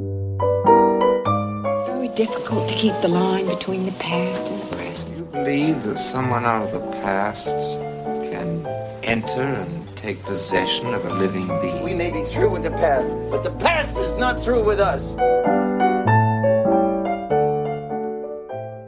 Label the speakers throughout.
Speaker 1: It's very difficult to keep the line between the past and the present.
Speaker 2: You believe that someone out of the past can enter and take possession of a living being?
Speaker 3: We may be through with the past, but the past is not through with us.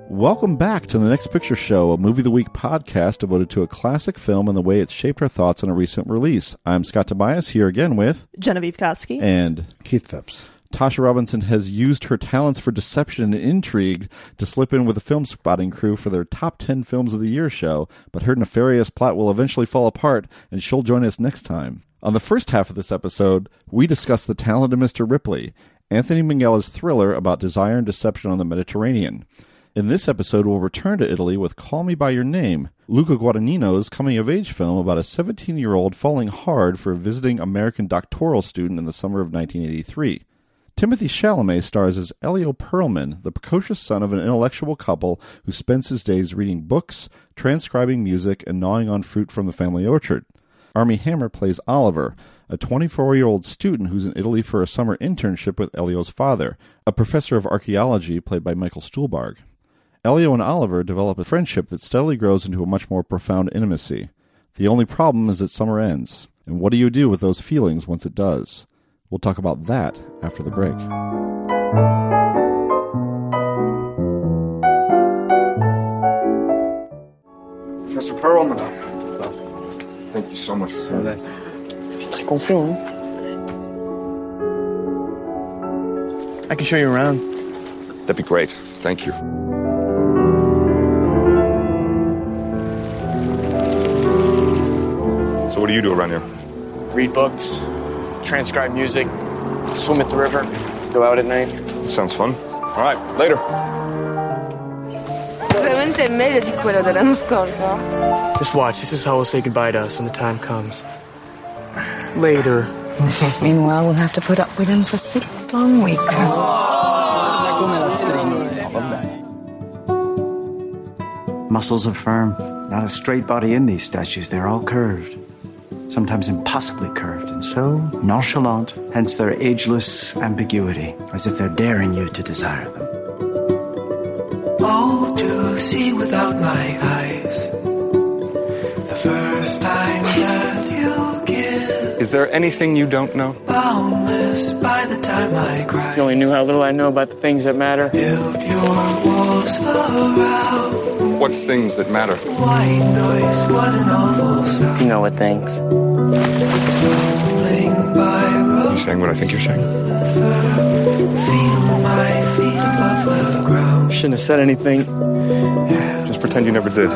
Speaker 4: Welcome back to the Next Picture Show, a Movie of the Week podcast devoted to a classic film and the way it shaped our thoughts on a recent release. I'm Scott Tobias here again with
Speaker 5: Genevieve Koski
Speaker 4: and
Speaker 6: Keith Phipps.
Speaker 4: Tasha Robinson has used her talents for deception and intrigue to slip in with the Filmspotting crew for their top 10 films of the year show, but her nefarious plot will eventually fall apart and she'll join us next time. On the first half of this episode, we discuss The Talented Mr. Ripley, Anthony Minghella's thriller about desire and deception on the Mediterranean. In this episode, we'll return to Italy with Call Me By Your Name, Luca Guadagnino's coming of age film about a 17 year old falling hard for a visiting American doctoral student in the summer of 1983. Timothée Chalamet stars as Elio Perlman, the precocious son of an intellectual couple who spends his days reading books, transcribing music, and gnawing on fruit from the family orchard. Armie Hammer plays Oliver, a 24 year old student who's in Italy for a summer internship with Elio's father, a professor of archaeology played by Michael Stuhlbarg. Elio and Oliver develop a friendship that steadily grows into a much more profound intimacy. The only problem is that summer ends. And what do you do with those feelings once it does? We'll talk about that after the break.
Speaker 7: Professor Perlman. Thank you so much.
Speaker 8: Très confiant, hein? I can show you around.
Speaker 7: That'd be great. Thank you. So, what do you do around here?
Speaker 8: Read books, transcribe music, swim at the river, go out at night.
Speaker 7: Sounds fun. All right, later.
Speaker 9: Veramente è meglio di quello dell'anno scorso.
Speaker 8: Just watch. This is how we'll say goodbye to us when the time comes. Later.
Speaker 1: Meanwhile, we'll have to put up with him for six long weeks.
Speaker 10: Muscles are firm. Not a straight body in these statues. They're all curved. Sometimes impossibly curved, and so nonchalant, hence their ageless ambiguity, as if they're daring you to desire them.
Speaker 11: Oh, to see without my eyes. The first time that you give.
Speaker 7: Is there anything you don't know?
Speaker 11: Boundless by the time I cry.
Speaker 8: You only knew how little I know about the things that matter.
Speaker 11: Build your walls around.
Speaker 7: What things that matter?
Speaker 11: White noise, what an awful sound.
Speaker 8: You know what things.
Speaker 11: Rolling by
Speaker 7: You saying what I think you're saying?
Speaker 11: Feel my feet above the ground.
Speaker 8: Shouldn't have said anything.
Speaker 7: Just pretend you never did.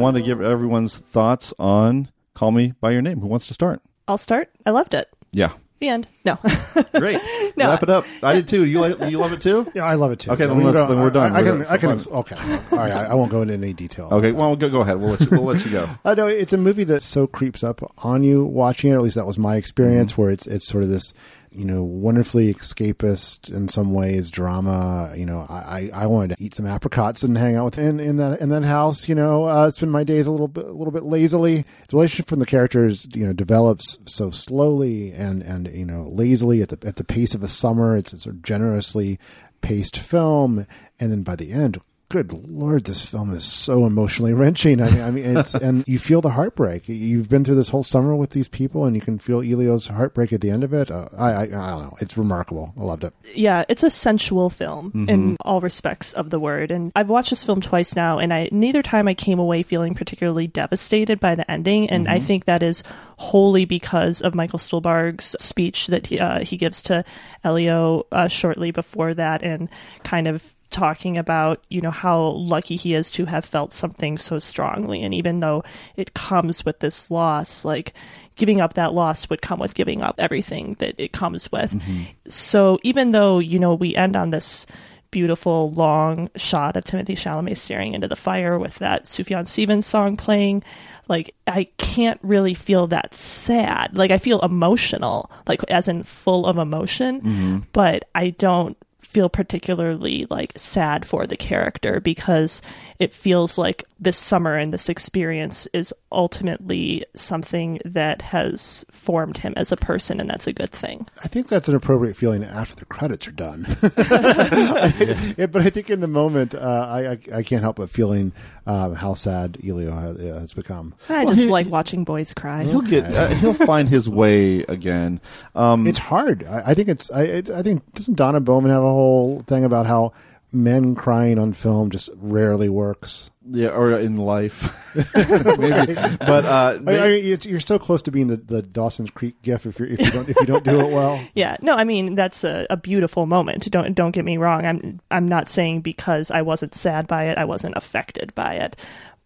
Speaker 4: Want to give everyone's thoughts on Call Me By Your Name. Who wants to start?
Speaker 5: I'll start. I loved it.
Speaker 4: Yeah.
Speaker 5: The end. No.
Speaker 4: Great.
Speaker 5: No.
Speaker 4: Wrap it up. I did too. You, like, you love it too?
Speaker 6: Yeah, I love it too.
Speaker 4: Okay, then,
Speaker 6: mean,
Speaker 4: let's, then we're done.
Speaker 6: I, I can,
Speaker 4: We're-
Speaker 6: I can,
Speaker 4: fine.
Speaker 6: okay. All right, I, I won't go into any detail.
Speaker 4: Okay, well, go, go ahead. We'll let you, we'll let you go.
Speaker 6: I know it's a movie that so creeps up on you watching it. At least that was my experience,
Speaker 4: Mm-hmm.
Speaker 6: where it's it's sort of this, you know, wonderfully escapist in some ways drama. You know, I, I wanted to eat some apricots and hang out with in in that in that house. You know, uh, spend my days a little bit a little bit lazily. The relationship from the characters, you know, develops so slowly and and you know lazily at the at the pace of a summer. It's a sort of generously paced film, and then by the end, good lord, this film is so emotionally wrenching. I mean, I mean, it's and you feel the heartbreak. You've been through this whole summer with these people, and you can feel Elio's heartbreak at the end of it. Uh, I, I, I don't know. It's remarkable. I loved it.
Speaker 5: Yeah, it's a sensual film
Speaker 6: Mhm.
Speaker 5: in all respects of the word. And I've watched this film twice now, and I neither time I came away feeling particularly devastated by the ending. And I
Speaker 12: Mhm.
Speaker 5: think that is wholly because of Michael Stuhlbarg's speech that he, uh, he gives to Elio uh, shortly before that, and kind of talking about you know how lucky he is to have felt something so strongly. And even though it comes with this loss like giving up that loss would come with giving up everything that it comes with. So even though you know we end on this beautiful long shot of Timothée Chalamet staring into the fire with that Sufjan Stevens song playing like I can't really feel that sad. Like I feel emotional like as in full of emotion.
Speaker 12: Mhm.
Speaker 5: but I don't feel particularly like sad for the character because it feels like this summer and this experience is ultimately something that has formed him as a person and that's a good thing.
Speaker 6: I think that's an appropriate feeling after the credits are done. I- yeah, but I think in the moment, uh, I, I I can't help but feeling uh, how sad Elio ha- has become.
Speaker 5: I
Speaker 4: Well,
Speaker 5: just
Speaker 4: he-
Speaker 5: like watching boys cry.
Speaker 4: He'll get. Uh, he'll find his way again. Um,
Speaker 6: it's hard. I, I think it's. I, it- I think doesn't Donna Bowman have a whole thing about how men crying on film just rarely works.
Speaker 4: Yeah, or in life, maybe. But uh,
Speaker 6: I, I mean, it's, you're so close to being the, the Dawson's Creek gif if, you're, if you don't if you don't do it well.
Speaker 5: Yeah, no, I mean that's a, a beautiful moment. Don't don't get me wrong. I'm I'm not saying because I wasn't sad by it, I wasn't affected by it.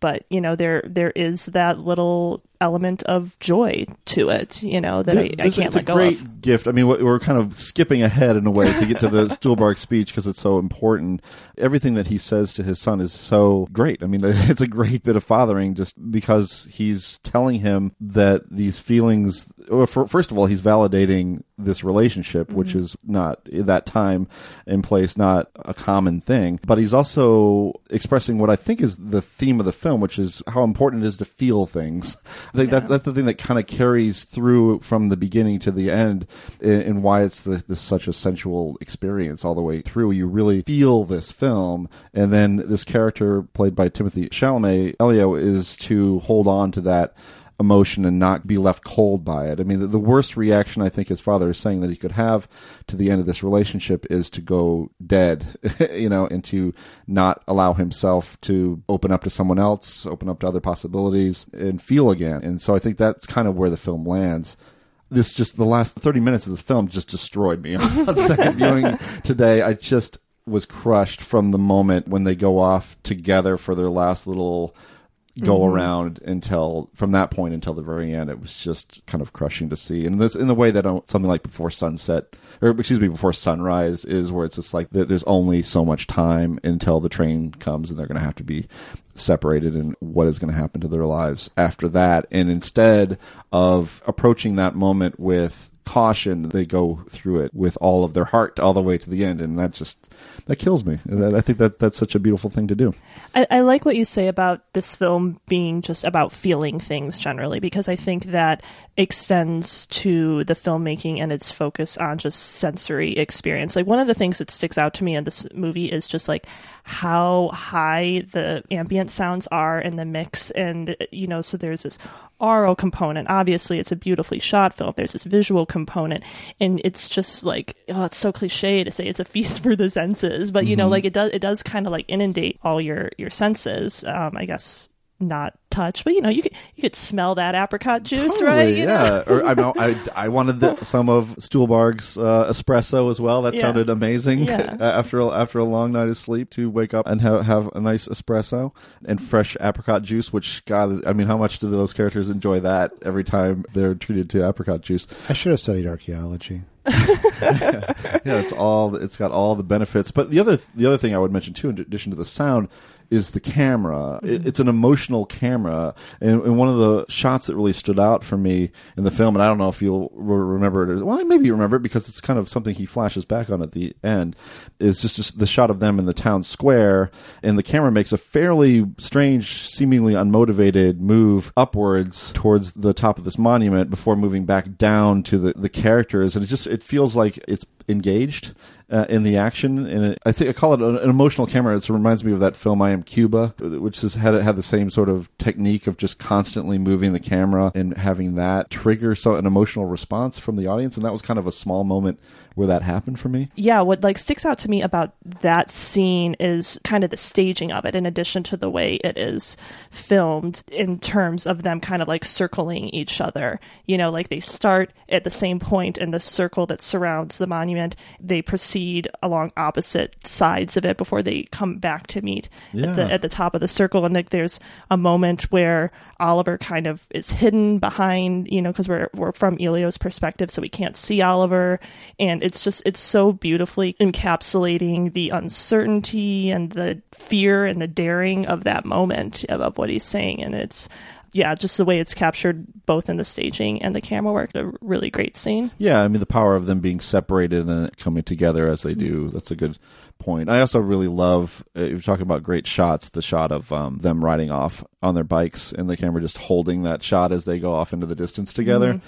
Speaker 5: But you know, there there is that little element of joy to it. You know that I, I can't
Speaker 4: it's
Speaker 5: let
Speaker 4: a
Speaker 5: go
Speaker 4: great
Speaker 5: of.
Speaker 4: gift. I mean, we're we're kind of skipping ahead in a way to get to the Stuhlbarg speech because it's so important. Everything that he says to his son is so great. I mean, it's a great bit of fathering just because he's telling him that these feelings. Well, for, first of all, he's validating this relationship, which
Speaker 5: Mm-hmm.
Speaker 12: Mhm.
Speaker 4: is not that time in place, not a common thing. But he's also expressing what I think is the theme of the film, which is how important it is to feel things. I think that, that's the thing that kind of carries through from the beginning to the end, and, and why it's the, this such a sensual experience all the way through. You really feel this film, and then this character played by Timothée Chalamet, Elio, is to hold on to that emotion and not be left cold by it. I mean, the, the worst reaction I think his father is saying that he could have to the end of this relationship is to go dead, you know, and to not allow himself to open up to someone else, open up to other possibilities, and feel again. And so I think that's kind of where the film lands. This just the last 30 minutes of the film just destroyed me on second viewing today. I just was crushed from the moment when they go off together for their last little go
Speaker 12: Mhm.
Speaker 4: around until from that point until the very end it was just kind of crushing to see. And this in the way that uh, something like before sunset or excuse me before sunrise is where it's just like there's only so much time until the train comes and they're going to have to be separated and what is going to happen to their lives after that. And instead of approaching that moment with caution they go through it with all of their heart all the way to the end. And that just that kills me i think that that's such a beautiful thing to do
Speaker 5: I, I like what you say about this film being just about feeling things generally, because I think that extends to the filmmaking and its focus on just sensory experience. Like one of the things that sticks out to me in this movie is just like how high the ambient sounds are in the mix, and you know, so there's this aural component. Obviously, it's a beautifully shot film. There's this visual component, and it's just like oh, it's so cliche to say it's a feast for the senses, but you know,
Speaker 12: Mhm.
Speaker 5: like it does it does kind of like inundate all your your senses. Um, I guess not touch, but you know, you could you could smell that apricot juice, right? You
Speaker 4: yeah.
Speaker 5: know?
Speaker 4: or I know I, I wanted the, some of Stuhlbarg's uh, espresso as well. That
Speaker 5: Yeah.
Speaker 4: sounded amazing.
Speaker 5: Yeah.
Speaker 4: after a, after a long night of sleep, to wake up and have have a nice espresso and fresh apricot juice. Which God, I mean, how much do those characters enjoy that every time they're treated to apricot juice?
Speaker 6: I should have studied archaeology.
Speaker 4: yeah, it's all it's got all the benefits. But the other the other thing I would mention too, in addition to the sound, is the camera. It, mm-hmm. it's an emotional camera, and, and one of the shots that really stood out for me in the film, and I don't know if you'll re- remember it. Or, well, maybe you remember it because it's kind of something he flashes back on at the end. Is just, just the shot of them in the town square, and the camera makes a fairly strange, seemingly unmotivated move upwards towards the top of this monument before moving back down to the the characters, and it just it feels like it's engaged uh, in the action. And it, I think I call it an, an emotional camera. It reminds me of that film I Am Cuba, which has had had the same sort of technique of just constantly moving the camera and having that trigger so an emotional response from the audience. And that was kind of a small moment where that happened for me.
Speaker 5: Yeah, what like sticks out to me about that scene is kind of the staging of it in addition to the way it is filmed in terms of them kind of like circling each other. You know, like they start at the same point in the circle that surrounds the monument. They proceed along opposite sides of it before they come back to meet
Speaker 4: Yeah.
Speaker 5: at the at the top of the circle and like there's a moment where Oliver kind of is hidden behind, you know, because we're we're from Elio's perspective, so we can't see Oliver, and it's just it's so beautifully encapsulating the uncertainty and the fear and the daring of that moment of, of what he's saying, and it's yeah, just the way it's captured both in the staging and the camera work, a really great scene.
Speaker 4: Yeah, I mean the power of them being separated and coming together as they do. That's a good point. I also really love uh, you're talking about great shots. The shot of um, them riding off on their bikes and the camera just holding that shot as they go off into the distance together.
Speaker 5: Mhm.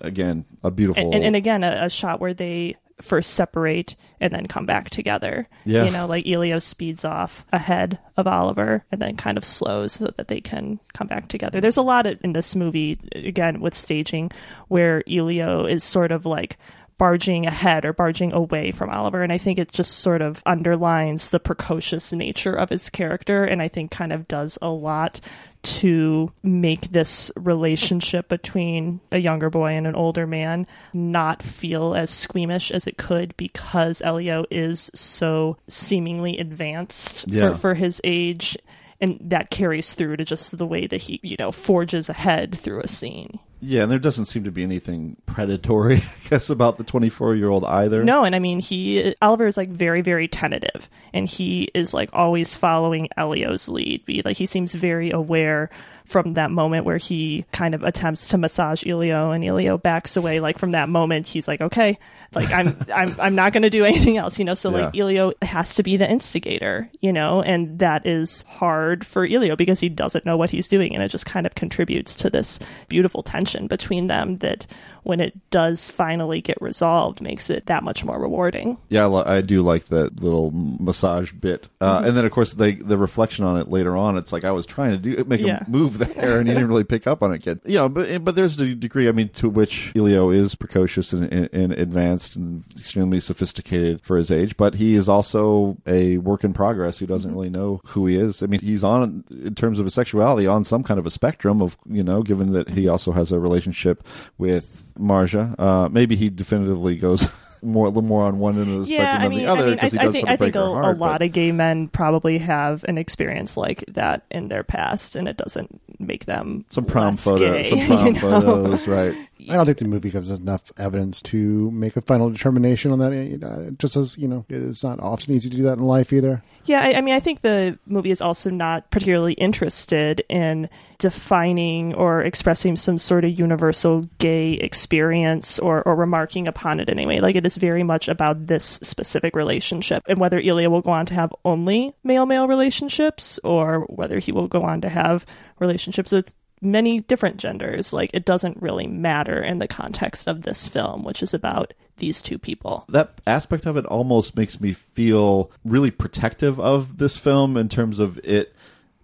Speaker 4: Again, a beautiful.
Speaker 5: and, and, and again a, a shot where they first separate and then come back together
Speaker 4: Yeah.
Speaker 5: you know like elio speeds off ahead of oliver and then kind of slows so that they can come back together there's a lot of, in this movie again with staging where elio is sort of like barging ahead or barging away from Oliver. And I think it just sort of underlines the precocious nature of his character. And I think kind of does a lot to make this relationship between a younger boy and an older man not feel as squeamish as it could because Elio is so seemingly advanced
Speaker 4: Yeah.
Speaker 5: for, for his age. And that carries through to just the way that he, you know, forges ahead through a scene.
Speaker 4: yeah, and there doesn't seem to be anything predatory, I guess, about the 24 year old either.
Speaker 5: No, and I mean he Oliver is like very very tentative, and he is like always following Elio's lead. Like he seems very aware from that moment where he kind of attempts to massage Elio, and Elio backs away. Like from that moment, he's like, okay, like I'm I'm I'm not going to do anything else, you know. So like
Speaker 4: Yeah.
Speaker 5: Elio has to be the instigator, you know, and that is hard for Elio because he doesn't know what he's doing, and it just kind of contributes to this beautiful tension between them that when it does finally get resolved makes it that much more rewarding.
Speaker 4: Yeah, I, do like that little massage bit, uh,
Speaker 5: Mhm.
Speaker 4: and then of course they the reflection on it later on. It's like I was trying to do make
Speaker 5: Yeah.
Speaker 4: a move there, and he didn't really pick up on it, kid. You know, but but there's a degree, I mean, to which Elio is precocious and, and, and advanced and extremely sophisticated for his age, but he is also a work in progress who doesn't really know who he is. I mean, he's on in terms of his sexuality on some kind of a spectrum of you know, given that he also has a relationship with Marja. Uh, maybe he definitively goes. More, a little more on one end of the
Speaker 5: Yeah,
Speaker 4: spectrum
Speaker 5: I
Speaker 4: than
Speaker 5: mean,
Speaker 4: the other
Speaker 5: I, mean, I,
Speaker 4: because he
Speaker 5: I
Speaker 4: does
Speaker 5: think
Speaker 4: sort
Speaker 5: I
Speaker 4: of break
Speaker 5: think a,
Speaker 4: heart.
Speaker 5: a lot
Speaker 4: but-
Speaker 5: of gay men probably have an experience like that in their past, and it doesn't make them
Speaker 4: some prom photos,
Speaker 5: gay,
Speaker 4: some prom
Speaker 5: you know?
Speaker 4: photos, right?
Speaker 6: I don't think the movie gives enough evidence to make a final determination on that. Uh, Just as you know, it's not often easy to do that in life either.
Speaker 5: Yeah, I, I mean, I think the movie is also not particularly interested in defining or expressing some sort of universal gay experience or, or remarking upon it anyway. Like, it is very much about this specific relationship and whether Elio will go on to have only male male relationships or whether he will go on to have relationships with many different genders. Like, it doesn't really matter in the context of this film, which is about these two people.
Speaker 4: that aspect of it almost makes me feel really protective of this film in terms of it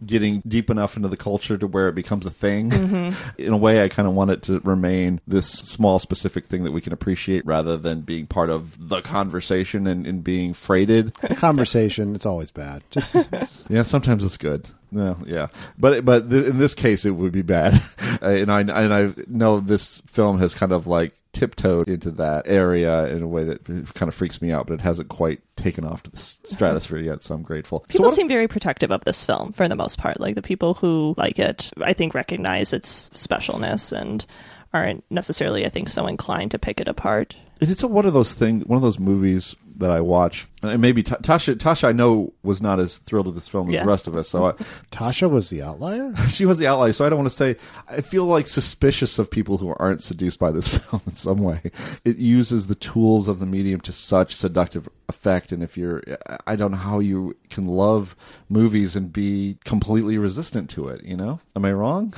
Speaker 4: getting deep enough into the culture to where it becomes a thing.
Speaker 5: Mhm.
Speaker 4: In a way, I kind of want it to remain this small, specific thing that we can appreciate rather than being part of the conversation and, and being freighted.
Speaker 6: The conversation, it's always bad. Just
Speaker 4: yeah, sometimes it's good. No, yeah, but but th- in this case, it would be bad, Uh, and I and I know this film has kind of like tiptoed into that area in a way that kind of freaks me out, but it hasn't quite taken off to the stratosphere yet. So I'm grateful. So
Speaker 5: People
Speaker 4: what-
Speaker 5: seem very protective of this film for the most part. Like the people who like it, I think, recognize its specialness and aren't necessarily, I think, so inclined to pick it apart.
Speaker 4: And it's a, one of those things, one of those movies that I watch, and maybe Ta- Tasha, Tasha, I know was not as thrilled with this film as
Speaker 6: Yeah.
Speaker 4: the rest of us. So I,
Speaker 6: Tasha was the outlier.
Speaker 4: she was the outlier. So I don't want to say I feel like suspicious of people who aren't seduced by this film in some way. It uses the tools of the medium to such seductive effect, and if you're, I don't know how you can love movies and be completely resistant to it. You know, am I wrong?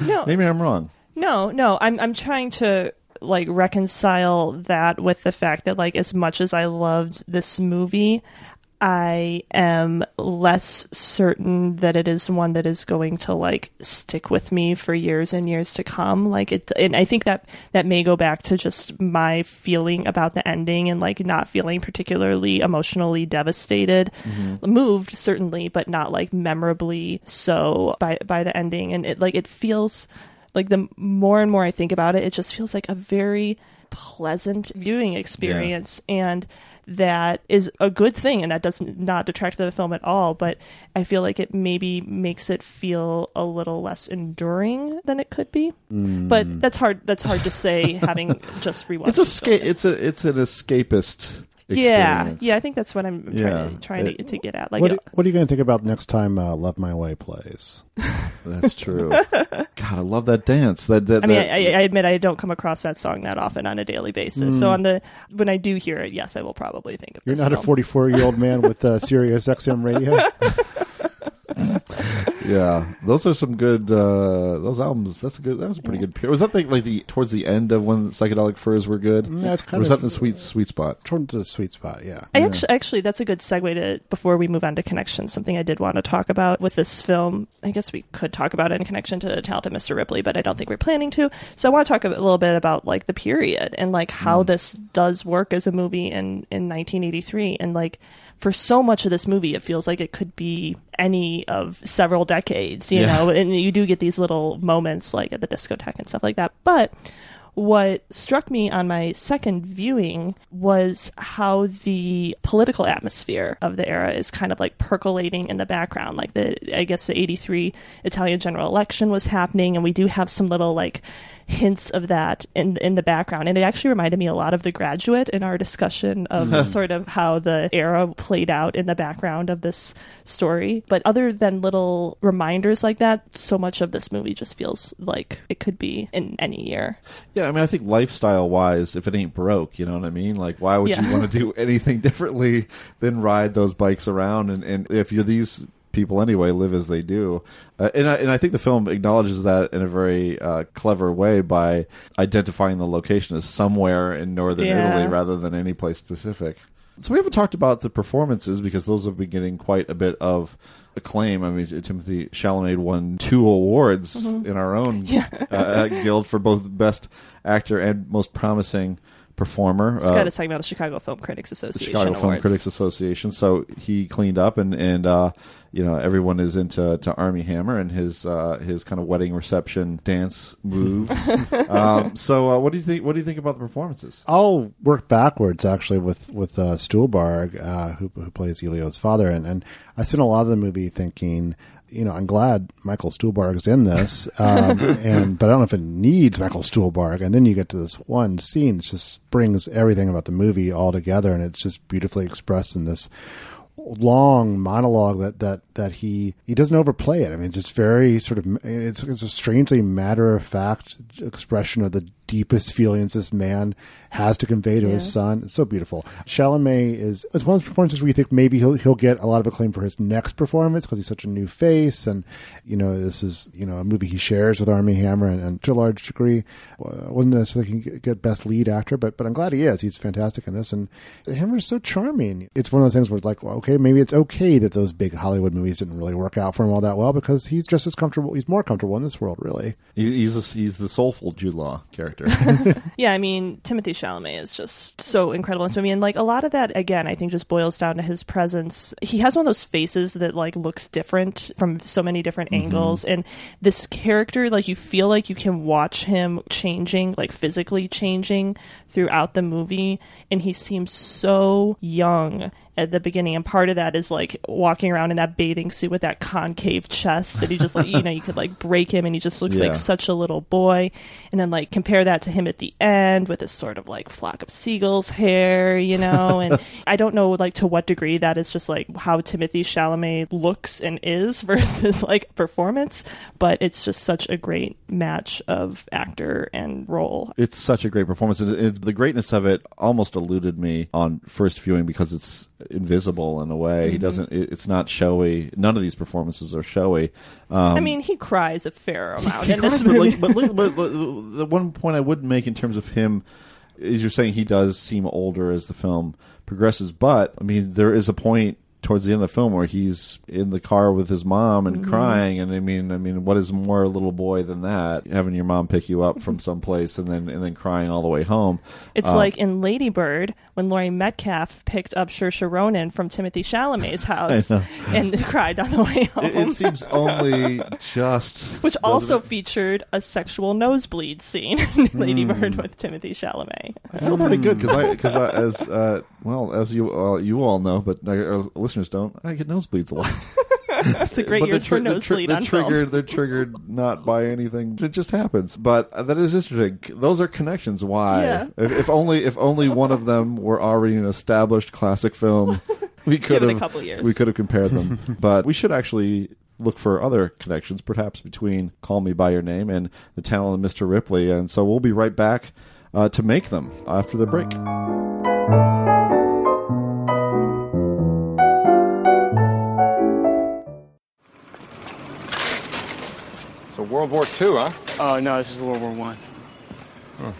Speaker 5: No.
Speaker 4: maybe I'm wrong.
Speaker 5: No, no, I'm I'm trying to like reconcile that with the fact that like as much as I loved this movie, I am less certain that it is one that is going to like stick with me for years and years to come. Like it, and I think that that may go back to just my feeling about the ending and like not feeling particularly emotionally devastated,
Speaker 4: Mm-hmm.
Speaker 5: moved certainly, but not like memorably so by by the ending. And it like it feels like the more and more I think about it, it just feels like a very pleasant viewing experience and that is a good thing and that does not detract from the film at all but i feel like it maybe makes it feel a little less enduring than it could be. Mm. But that's hard that's hard to say having just rewatched
Speaker 4: It's a sca- It's a it's an escapist.
Speaker 5: Yeah
Speaker 4: experience.
Speaker 5: yeah i think that's what i'm trying
Speaker 4: Yeah.
Speaker 5: to trying
Speaker 4: It-
Speaker 5: to, to get at like
Speaker 6: what, are- what are you going to think about next time uh, Love My Way plays?
Speaker 4: That's true. God, I love that dance. That, that
Speaker 5: I mean,
Speaker 4: that-
Speaker 5: I, I admit I don't come across that song that often on a daily basis. So on the when I do hear it, yes, I will probably think of. It.
Speaker 6: You're
Speaker 5: this
Speaker 6: not a 44 year old man with uh, Sirius XM radio.
Speaker 4: yeah, those are some good. Uh, those albums. That's a good. That was a pretty good period. Was that the, like the towards the end of when psychedelic furs were good?
Speaker 6: Mm, that's
Speaker 4: Or
Speaker 6: kind
Speaker 4: was
Speaker 6: of-
Speaker 4: that the sweet sweet spot?
Speaker 6: Toward the sweet spot, yeah.
Speaker 5: I actually, actually, that's a good segue to before we move on to connection. Something I did want to talk about with this film. I guess we could talk about it in connection to Talented Mr. Ripley, but I don't think we're planning to. So I want to talk a little bit about like the period and like how this does work as a movie in in 1983, and like for so much of this movie, it feels like it could be any of several decades, you
Speaker 4: Yeah.
Speaker 5: know. And you do get these little moments like at the discotheque and stuff like that, but what struck me on my second viewing was how the political atmosphere of the era is kind of like percolating in the background. Like the, I guess the 83 Italian general election was happening, and we do have some little like hints of that in in the background. And it actually reminded me a lot of The Graduate in our discussion of hmm. sort of how the era played out in the background of this story. But other than little reminders like that, so much of this movie just feels like it could be in any year.
Speaker 4: Yeah, I mean, I think lifestyle wise, if it ain't broke, you know what I mean. Like, why would
Speaker 5: Yeah.
Speaker 4: you want to do anything differently than ride those bikes around? And and if you're these people anyway, live as they do. Uh, and I, and I think the film acknowledges that in a very uh, clever way by identifying the location as somewhere in northern
Speaker 5: Yeah.
Speaker 4: Italy rather than any place specific. So we haven't talked about the performances because those have been getting quite a bit of acclaim. I mean, Timothée Chalamet won two awards
Speaker 5: Mhm.
Speaker 4: in our own uh, guild for both best actor and most promising performer.
Speaker 5: Scott
Speaker 4: Uh,
Speaker 5: is talking about the Chicago Film Critics
Speaker 4: the
Speaker 5: Association
Speaker 4: Chicago Film Critics Association. So he cleaned up, and and uh, you know everyone is into to Armie Hammer and his uh, his kind of wedding reception dance moves. um, so uh, what do you think? What do you think about the performances?
Speaker 6: I'll work backwards actually with with uh, Stuhlbarg, uh, who who plays Elio's father, and and I spent a lot of the movie thinking. You know, I'm glad Michael Stuhlbarg's in this, um, and but I don't know if it needs Michael Stuhlbarg. And then you get to this one scene, it just brings everything about the movie all together, and it's just beautifully expressed in this long monologue that that that he he doesn't overplay it. I mean, it's just very sort of it's it's a strangely matter of fact expression of the deepest feelings this man has to convey to his son. It's so beautiful. Chalamet is it's one of those performances where you think maybe he'll he'll get a lot of acclaim for his next performance because he's such a new face, and you know this is you know a movie he shares with Armie Hammer, and, and to a large degree uh, wasn't necessarily he can get best lead actor, but but I'm glad he is. He's fantastic in this, and Hammer's so charming. It's one of those things where it's like, well, okay, maybe it's okay that those big Hollywood movies didn't really work out for him all that well because he's just as comfortable. He's more comfortable in this world, really.
Speaker 4: He's a, he's the soulful Jude Law character.
Speaker 5: yeah, I mean, Timothée Chalamet is just so incredible in this movie. And, like, a lot of that, again, I think just boils down to his presence. He has one of those faces that, like, looks different from so many different
Speaker 4: Mhm.
Speaker 5: angles. And this character, like, you feel like you can watch him changing, like, physically changing throughout the movie. And he seems so young at the beginning and part of that is like walking around in that bathing suit with that concave chest that he just like you know you could like break him and he just looks
Speaker 4: Yeah.
Speaker 5: like such a little boy and then like compare that to him at the end with this sort of like flock of seagulls hair you know and i don't know like to what degree that is just like how timothée chalamet looks and is versus like performance but it's just such a great match of actor and role
Speaker 4: it's such a great performance. It, it's, the greatness of it almost eluded me on first viewing because it's invisible in a way. He
Speaker 5: Mhm.
Speaker 4: doesn't. It, it's not showy. None of these performances are showy. Um,
Speaker 5: I mean, he cries a fair amount
Speaker 4: he
Speaker 5: in this
Speaker 4: but, like, but, but, but the one point I would make in terms of him is you're saying he does seem older as the film progresses, but I mean there is a point towards the end of the film where he's in the car with his mom and
Speaker 5: Mhm.
Speaker 4: crying and I mean I mean what is more a little boy than that having your mom pick you up from someplace and then and then crying all the way home
Speaker 5: It's
Speaker 4: Um,
Speaker 5: like in Lady Bird when Laurie Metcalf picked up Saoirse Ronan from Timothée Chalamet's house
Speaker 4: know.
Speaker 5: and cried on the way home.
Speaker 4: it, it seems only just
Speaker 5: Which also
Speaker 4: it?
Speaker 5: featured a sexual nosebleed scene in Lady
Speaker 4: Hmm.
Speaker 5: Bird with Timothée Chalamet.
Speaker 4: I feel pretty good because I because as uh, well as you uh, you all know, but our listeners don't. I get nosebleeds a lot.
Speaker 5: That's a great
Speaker 4: But they're
Speaker 5: years for
Speaker 4: they're
Speaker 5: nosebleed
Speaker 4: they're triggered. They're triggered not by anything. It just happens. But uh, that is interesting. Those are connections. Why?
Speaker 5: Yeah.
Speaker 4: If, if only if only one of them were already an established classic film, we could
Speaker 5: Give it a
Speaker 4: have
Speaker 5: couple years.
Speaker 4: we could have compared them. but we should actually look for other connections, perhaps between "Call Me by Your Name" and the talent of Mr. Ripley. And so we'll be right back uh, to make them after the break.
Speaker 12: So World War II, huh?
Speaker 8: Oh, no, this is World War One.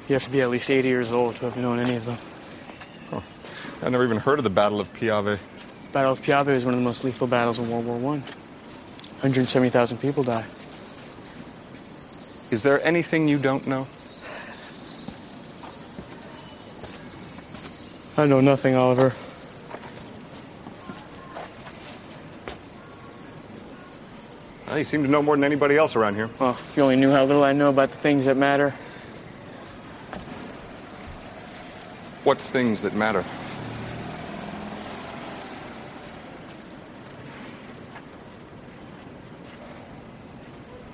Speaker 8: You have to be at least 80 years old to have known any of them.
Speaker 12: I never even heard of the Battle of Piave.
Speaker 8: Battle of Piave was one of the most lethal battles in World War One. 170,000 people died.
Speaker 12: Is there anything you don't know?
Speaker 8: I know nothing, Oliver.
Speaker 12: Well, you seem to know more than anybody else around here.
Speaker 8: Well, if you only knew how little I know about the things that matter.
Speaker 12: What things that matter?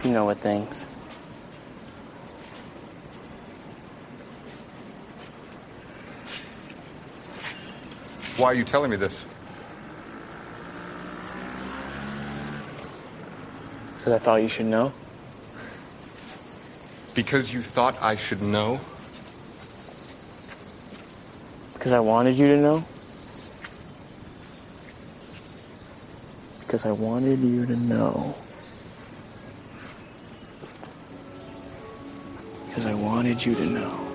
Speaker 8: You know what things.
Speaker 12: Why are you telling me this?
Speaker 8: Because I thought you should know.
Speaker 12: Because you thought I should know?
Speaker 8: Because I wanted you to know. Because I wanted you to know. Because I wanted you to know.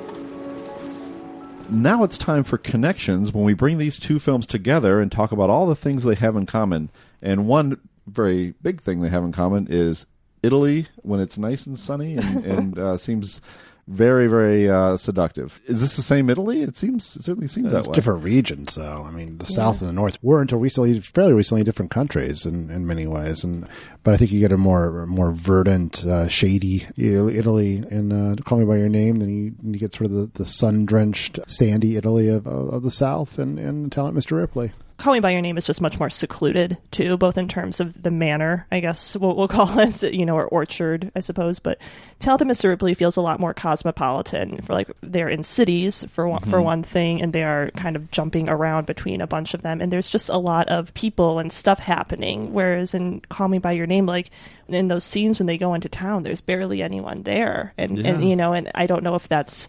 Speaker 4: Now it's time for connections when we bring these two films together and talk about all the things they have in common. And one very big thing they have in common is Italy when it's nice and sunny and, and uh, seems very, very uh, seductive. Is this the same Italy? It seems it certainly seems
Speaker 6: It's
Speaker 4: that way.
Speaker 6: different regions, though. I mean, the South and the North were until recently, fairly recently, different countries in, in many ways. And but I think you get a more more verdant, uh, shady Italy in uh, "Call Me by Your Name" than you, you get sort of the, the sun drenched, sandy Italy of, of, of the South and and Talent Mr. Ripley.
Speaker 5: Call Me by Your Name is just much more secluded too, both in terms of the manor, I guess we'll, we'll call it, you know, or orchard, I suppose. But Talented Mr. Ripley feels a lot more cosmopolitan. For like they're in cities for one, for
Speaker 13: Mhm.
Speaker 5: one thing, and they are kind of jumping around between a bunch of them, and there's just a lot of people and stuff happening. Whereas in Call Me by Your Name, like in those scenes when they go into town, there's barely anyone there, and
Speaker 13: Yeah.
Speaker 5: and you know, and I don't know if that's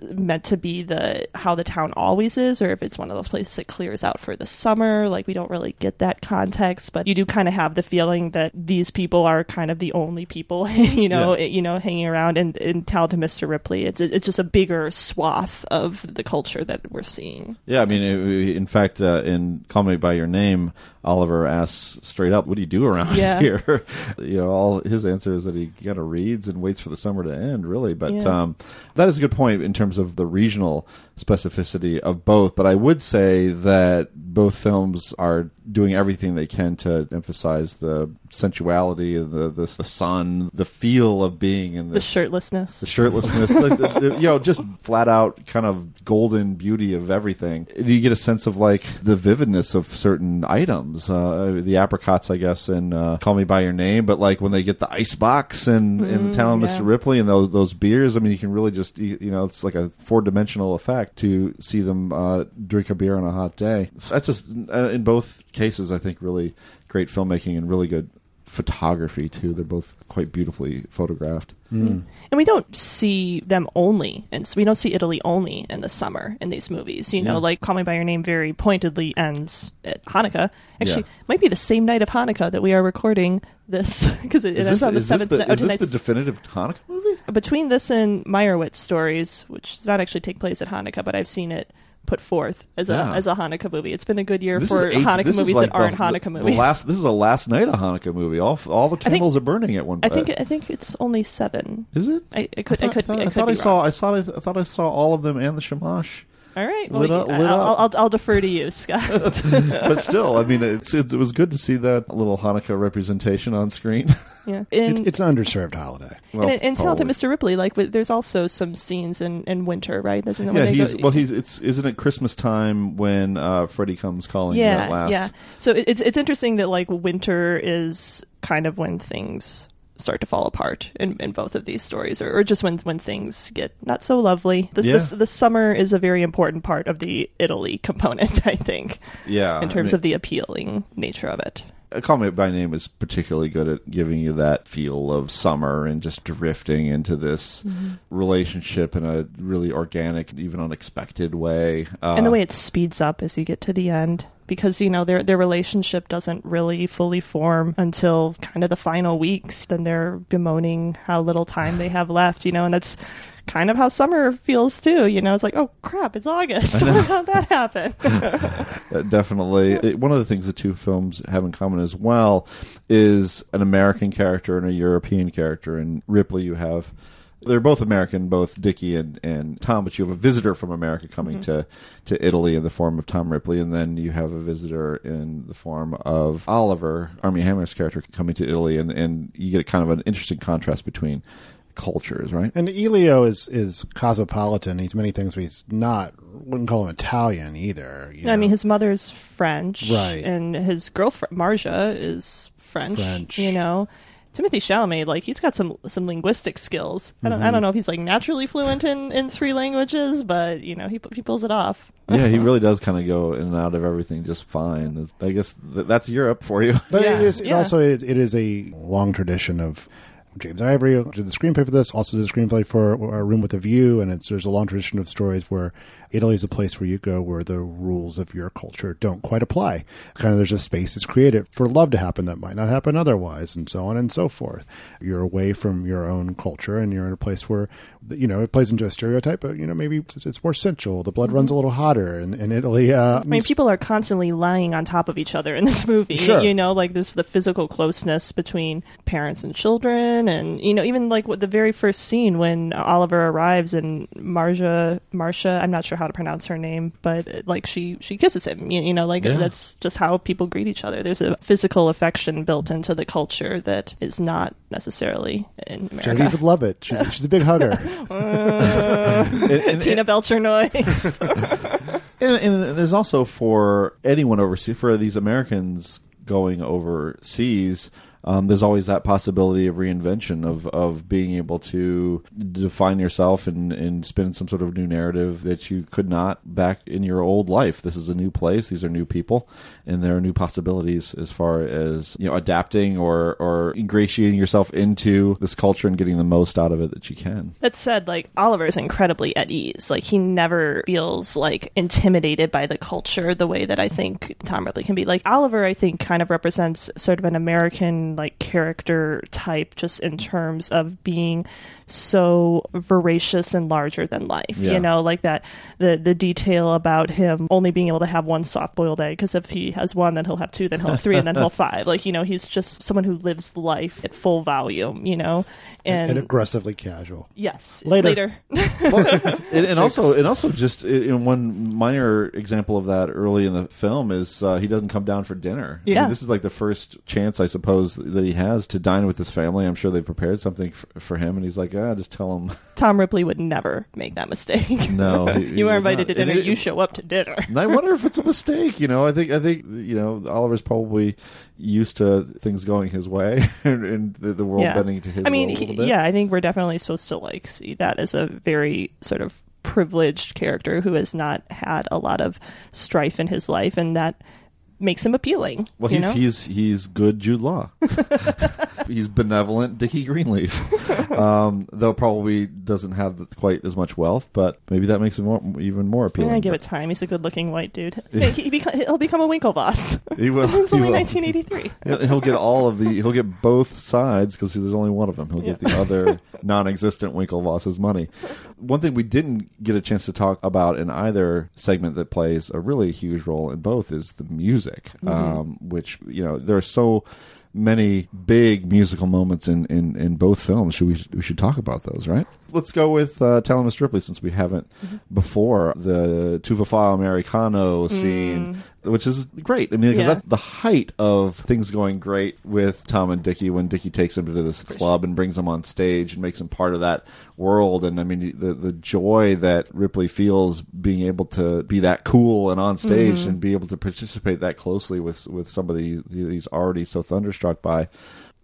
Speaker 5: meant to be the how the town always is or if it's one of those places that clears out for the summer like we don't really get that context but you do kind of have the feeling that these people are kind of the only people you know
Speaker 4: Yeah.
Speaker 5: you know hanging around and in to mr ripley it's it's just a bigger swath of the culture that we're seeing
Speaker 4: Yeah, I mean, it- in fact, uh, in "Call Me by Your Name," Oliver asks straight up, "What do you do around
Speaker 5: Yeah.
Speaker 4: here?" you know, all his answer is that he kind of reads and waits for the summer to end. Really, but
Speaker 5: Yeah.
Speaker 4: um, that is a good point in terms of the regional specificity of both. But I would say that both films are doing everything they can to emphasize the sensuality, the the, the sun, the feel of being in
Speaker 5: the shirtlessness
Speaker 4: the shirtlessness, the, the, you know, just flat out kind of golden beauty of everything. You get a sense of like the vividness of certain items, uh, the apricots, I guess, and uh, Call Me by Your Name. But like when they get the ice box and and
Speaker 5: Mm,
Speaker 4: Talon
Speaker 5: yeah.
Speaker 4: Mr. Ripley and those those beers, I mean, you can really just you you know, it's like a four dimensional effect to see them uh, drink a beer on a hot day. So that's just uh, in both cases, I think, really great filmmaking and really good photography too. They're both quite beautifully photographed. Mm. Mm.
Speaker 5: And we don't see them only, and so we don't see Italy only in the summer in these movies. You know,
Speaker 4: Yeah.
Speaker 5: like Call Me by Your Name very pointedly ends at Hanukkah. Actually,
Speaker 4: Yeah.
Speaker 5: might be the same night of Hanukkah that we are recording this because it, it
Speaker 4: Is
Speaker 5: ends
Speaker 4: this,
Speaker 5: on the
Speaker 4: is this
Speaker 5: seventh.
Speaker 4: the,
Speaker 5: oh,
Speaker 4: is this the definitive Hanukkah movie?
Speaker 5: between this and Meyerowitz stories, which does not actually take place at Hanukkah, but I've seen it put forth as a
Speaker 4: Yeah.
Speaker 5: as a Hanukkah movie. It's been a good year
Speaker 4: This
Speaker 5: for
Speaker 4: eight-
Speaker 5: Hanukkah movies
Speaker 4: like
Speaker 5: that aren't
Speaker 4: the-
Speaker 5: Hanukkah
Speaker 4: the
Speaker 5: movies.
Speaker 4: Last, this is a last night of Hanukkah movie. All all the
Speaker 5: I think-
Speaker 4: candles are burning at one.
Speaker 5: I think I think it's only seven.
Speaker 4: Is it?
Speaker 5: I, I could I,
Speaker 4: thought,
Speaker 5: could
Speaker 4: thought,
Speaker 5: be, I
Speaker 4: I thought I saw.
Speaker 5: wrong.
Speaker 4: I saw. I thought I saw all of them and the shamash.
Speaker 5: All right, well,
Speaker 4: lit up-
Speaker 5: you-
Speaker 4: lit
Speaker 5: I'll. I'll, I'll defer to you, Scott.
Speaker 4: but still, I mean, it's, it's, it was good to see that little Hanukkah representation on screen.
Speaker 5: yeah,
Speaker 6: It's,
Speaker 5: in,
Speaker 6: it's an underserved holiday.
Speaker 4: Well,
Speaker 5: and, and Talented
Speaker 4: probably.
Speaker 5: Mr. Ripley, like there's also some scenes in, in winter, right? Isn't that
Speaker 4: Yeah,
Speaker 5: when
Speaker 4: he's
Speaker 5: go,
Speaker 4: well. He's it's isn't it Christmas time when uh, Freddie comes calling you
Speaker 5: yeah,
Speaker 4: at last?
Speaker 5: yeah. So it- it's it's interesting that like winter is kind of when things start to fall apart in, in both of these stories, or, or just when when things get not so lovely. This,
Speaker 4: Yeah.
Speaker 5: this the summer is a very important part of the Italy component, I think,
Speaker 4: yeah.
Speaker 5: in
Speaker 4: I
Speaker 5: terms
Speaker 4: mean,
Speaker 5: of the appealing nature of it.
Speaker 4: Uh, Call Me by Name is particularly good at giving you that feel of summer and just drifting into this
Speaker 5: Mm-hmm.
Speaker 4: relationship in a really organic, even unexpected way. Uh,
Speaker 5: and the way it speeds up as you get to the end because you know their their relationship doesn't really fully form until kind of the final weeks then they're bemoaning how little time they have left you know and that's kind of how summer feels too you know it's like oh crap it's august how'd that happen
Speaker 4: Uh, definitely. It- one of the things the two films have in common as well is an American character and a European character. And Ripley, you have. They're both American, both Dickie and, and Tom, but you have a visitor from America coming mm-hmm. to, to Italy in the form of Tom Ripley, and then you have a visitor in the form of Oliver, Armie Hammer's character, coming to Italy, and, and you get kind of an interesting contrast between cultures, right?
Speaker 6: And Elio is is cosmopolitan. He's many things, but he's not. Wouldn't call him Italian either. you
Speaker 5: i mean
Speaker 6: know?
Speaker 5: his mother's french
Speaker 6: Right.
Speaker 5: and his girlfriend marja is french,
Speaker 6: French.
Speaker 5: you know Timothée Chalamet, like he's got some some linguistic skills. I don't I
Speaker 6: Mhm.
Speaker 5: don't know if he's like naturally fluent in, in three languages, but you know he he pulls it off.
Speaker 4: yeah, he really does kind of go in and out of everything just fine. It's- I guess th- that's Europe for you.
Speaker 6: But
Speaker 5: Yeah,
Speaker 6: it is. It
Speaker 5: yeah.
Speaker 6: also is, it is a long tradition of James Ivory did the screenplay for this. Also did the screenplay for A Room with a View, and it's there's a long tradition of stories where Italy is a place where you go where the rules of your culture don't quite apply. Kind of there's a space that's created for love to happen that might not happen otherwise, and so on and so forth. You're away from your own culture, and you're in a place where you know it plays into a stereotype, but you know maybe it's, it's more sensual. The blood runs a little hotter in, in Italy. Uh,
Speaker 5: I mean, people are constantly lying on top of each other in this movie.
Speaker 6: Sure.
Speaker 5: You know, like there's the physical closeness between parents and children, and you know, even like what the very first scene when Oliver arrives and Marja, Marcia, I'm not sure how to pronounce her name, but uh, like she she kisses him. You, you know, like
Speaker 4: Yeah.
Speaker 5: that's just how people greet each other. There's a physical affection built into the culture that is not necessarily in
Speaker 6: Genevieve
Speaker 5: America.
Speaker 6: would love it. She's, she's a big hugger.
Speaker 4: And- and-
Speaker 5: Tina Belcher noise.
Speaker 4: And, and there's also for anyone overseas, for these Americans going overseas, um, there's always that possibility of reinvention of, of being able to define yourself and, and spin some sort of new narrative that you could not back in your old life. This is a new place. These are new people, and there are new possibilities as far as you know adapting or or ingratiating yourself into this culture and getting the most out of it that you can.
Speaker 5: That said, like Oliver is incredibly at ease. Like he never feels like intimidated by the culture the way that I think Tom Ripley can be. Like Oliver, I think kind of represents sort of an American like character type, just in terms of being so voracious and larger than life.
Speaker 4: Yeah.
Speaker 5: You know, like that the the detail about him only being able to have one soft boiled egg because if he has one, then he'll have two, then he'll have three, and then he'll have five. Like you know, he's just someone who lives life at full volume. You know, and,
Speaker 6: and aggressively casual.
Speaker 5: yes,
Speaker 6: Later.
Speaker 4: and, and also, and also, just in one minor example of that early in the film is uh, he doesn't come down for dinner. I mean,
Speaker 5: Yeah.
Speaker 4: this is like the first chance, I suppose, that he has to dine with his family. I'm sure they prepared something f- for him, and he's like, "Ah, just tell him."
Speaker 5: Tom Ripley would never make that mistake.
Speaker 4: No, he-
Speaker 5: you are invited
Speaker 4: not.
Speaker 5: to dinner.
Speaker 4: It-
Speaker 5: you show up to dinner.
Speaker 4: And I wonder if it's a mistake. You know, I think I think you know Oliver's probably used to things going his way and, and the, the world bending to his
Speaker 5: I mean,
Speaker 4: will a
Speaker 5: he-
Speaker 4: little bit.
Speaker 5: yeah, I think we're definitely supposed to like see that as a very sort of privileged character who has not had a lot of strife in his life, and that makes him appealing.
Speaker 4: Well,
Speaker 5: you
Speaker 4: he's
Speaker 5: know?
Speaker 4: he's he's good Jude Law. He's benevolent Dickie Greenleaf. um, though probably doesn't have quite as much wealth, but maybe that makes him more, even more appealing.
Speaker 5: Yeah, give it time. He's a good-looking white dude. He beco- he'll become a Winklevoss.
Speaker 4: He will.
Speaker 5: it's
Speaker 4: he
Speaker 5: only
Speaker 4: will.
Speaker 5: 1983.
Speaker 4: He'll, get all of the. He'll get both sides because there's only one of them. He'll get the other non-existent Winkle Winklevoss's money. One thing we didn't get a chance to talk about in either segment that plays a really huge role in both is the music,
Speaker 13: Mhm.
Speaker 4: um, which you know there are so many big musical moments in, in, in both films. Should we we should talk about those, right? Let's go with uh, Tell Miss Ripley since we haven't before the Tu Vuò Fà L'Americano scene, which is great. I mean, because
Speaker 5: Yeah.
Speaker 4: that's the height of things going great with Tom and Dickie when Dickie takes him to this club and brings him on stage and makes him part of that world. And I mean, the the joy that Ripley feels being able to be that cool and on stage
Speaker 13: Mhm.
Speaker 4: and be able to participate that closely with with somebody he's already so thunderstruck by,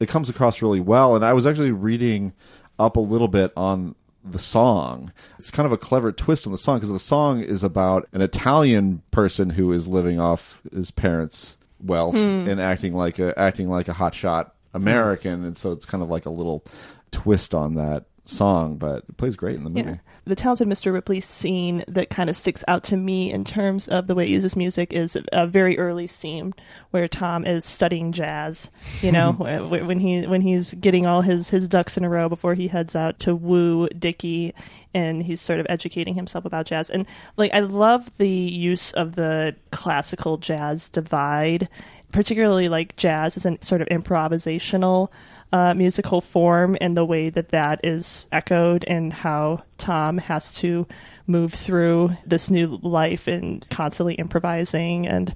Speaker 4: it comes across really well. And I was actually reading up a little bit on the song. It's kind of a clever twist on the song because the song is about an Italian person who is living off his parents' wealth
Speaker 5: Hmm.
Speaker 4: and acting like a acting like a hotshot American, and so it's kind of like a little twist on that song, but it plays great in the movie.
Speaker 5: Yeah. The talented Mr. Ripley scene that kind of sticks out to me in terms of the way it uses music is a very early scene where Tom is studying jazz. You know, when he when he's getting all his his ducks in a row before he heads out to woo Dickie, and he's sort of educating himself about jazz. And like, I love the use of the classical jazz divide, particularly like jazz as a sort of improvisational uh, musical form and the way that that is echoed and how Tom has to move through this new life and constantly improvising and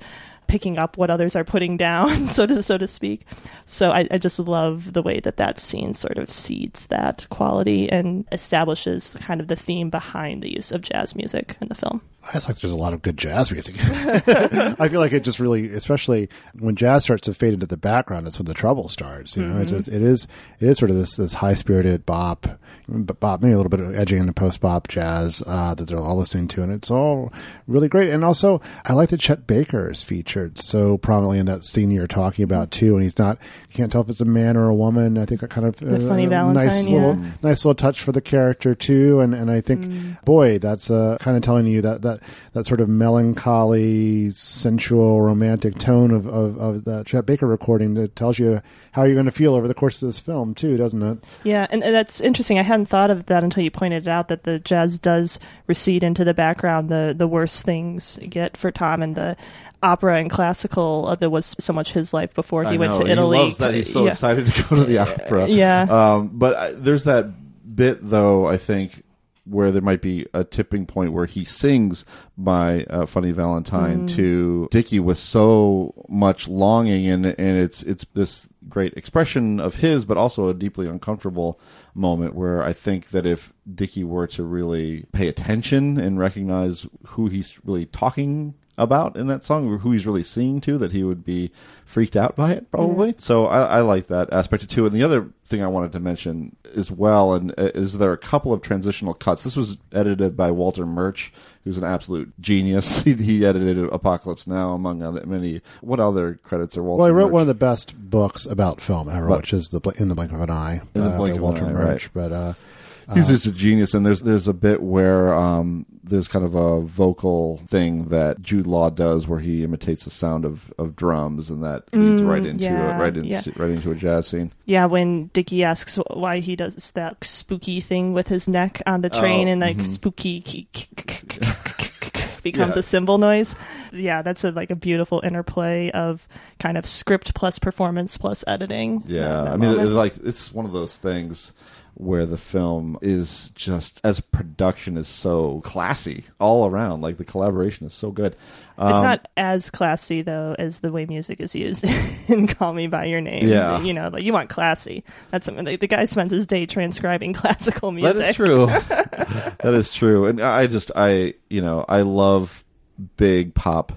Speaker 5: picking up what others are putting down, so to so to speak. So I, I just love the way that that scene sort of seeds that quality and establishes kind of the theme behind the use of jazz music in the film.
Speaker 6: I like there's a lot of good jazz music. I feel like it just really, especially when jazz starts to fade into the background, it's when the trouble starts. You know, it's,
Speaker 5: Mhm.
Speaker 6: it's, it is it is sort of this this high spirited bop, bop, maybe a little bit of edging into post bop jazz uh, that they're all listening to, and it's all really great. And also, I like that Chet Baker is featured so prominently in that scene you're talking about too. And he's not, you can't tell if it's a man or a woman. I think that kind of uh,
Speaker 5: funny Valentine,
Speaker 6: nice
Speaker 5: yeah.
Speaker 6: little nice little touch for the character too. And and I think,
Speaker 5: Mm.
Speaker 6: boy, that's uh, kind of telling you that that that sort of melancholy, sensual, romantic tone of of, of the Chet Baker recording that tells you how you're going to feel over the course of this film too, doesn't it?
Speaker 5: Yeah, and and that's interesting. I hadn't thought of that until you pointed it out that the jazz does recede into the background. The the worse things get for Tom and the opera and classical uh, that was so much his life before he
Speaker 4: I
Speaker 5: went
Speaker 4: know.
Speaker 5: to Italy.
Speaker 4: He loves that. He's so
Speaker 5: Yeah.
Speaker 4: excited to go to the opera.
Speaker 5: Yeah.
Speaker 4: Um, but uh, there's that bit though. I think where there might be a tipping point where he sings by uh, Funny Valentine
Speaker 5: Mm.
Speaker 4: to Dickie with so much longing, and and it's it's this great expression of his, but also a deeply uncomfortable moment where I think that if Dickie were to really pay attention and recognize who he's really talking about in that song who he's really singing to that he would be freaked out by it probably. So I, I like that aspect too. And the other thing i wanted to mention as well and uh, is there a couple of transitional cuts. This was edited by walter murch who's an absolute genius. He, he edited apocalypse now among other many. What other credits are walter
Speaker 6: well, I wrote
Speaker 4: Murch?
Speaker 6: one of the best books about film ever,
Speaker 4: But-
Speaker 6: which is the in the blink of an eye,
Speaker 4: In the
Speaker 6: uh,
Speaker 4: Blink
Speaker 6: by
Speaker 4: of an
Speaker 6: Walter
Speaker 4: Eye,
Speaker 6: Murch.
Speaker 4: right.
Speaker 6: But uh,
Speaker 4: He's
Speaker 6: uh,
Speaker 4: just a genius, and there's there's a bit where um, there's kind of a vocal thing that Jude Law does, where he imitates the sound of, of drums, and that leads
Speaker 5: Mm,
Speaker 4: right into
Speaker 5: yeah,
Speaker 4: right into
Speaker 5: yeah.
Speaker 4: right into a jazz scene.
Speaker 5: Yeah, when Dickie asks why he does that spooky thing with his neck on the train,
Speaker 4: Oh,
Speaker 5: and like
Speaker 4: mhm.
Speaker 5: spooky becomes
Speaker 4: Yeah.
Speaker 5: a cymbal noise. Yeah, that's a, like a beautiful interplay of kind of script plus performance plus editing.
Speaker 4: Yeah, I mean,
Speaker 5: moment.
Speaker 4: like it's one of those things where the film is just as production is so classy all around. Like the collaboration is so good.
Speaker 5: it's
Speaker 4: Um,
Speaker 5: not as classy though as the way music is used in "Call Me by Your Name."
Speaker 4: Yeah.
Speaker 5: you know, like you want classy. That's something the, the guy spends his day transcribing classical music.
Speaker 4: That is true. that is true. And I just I you know, I love big pop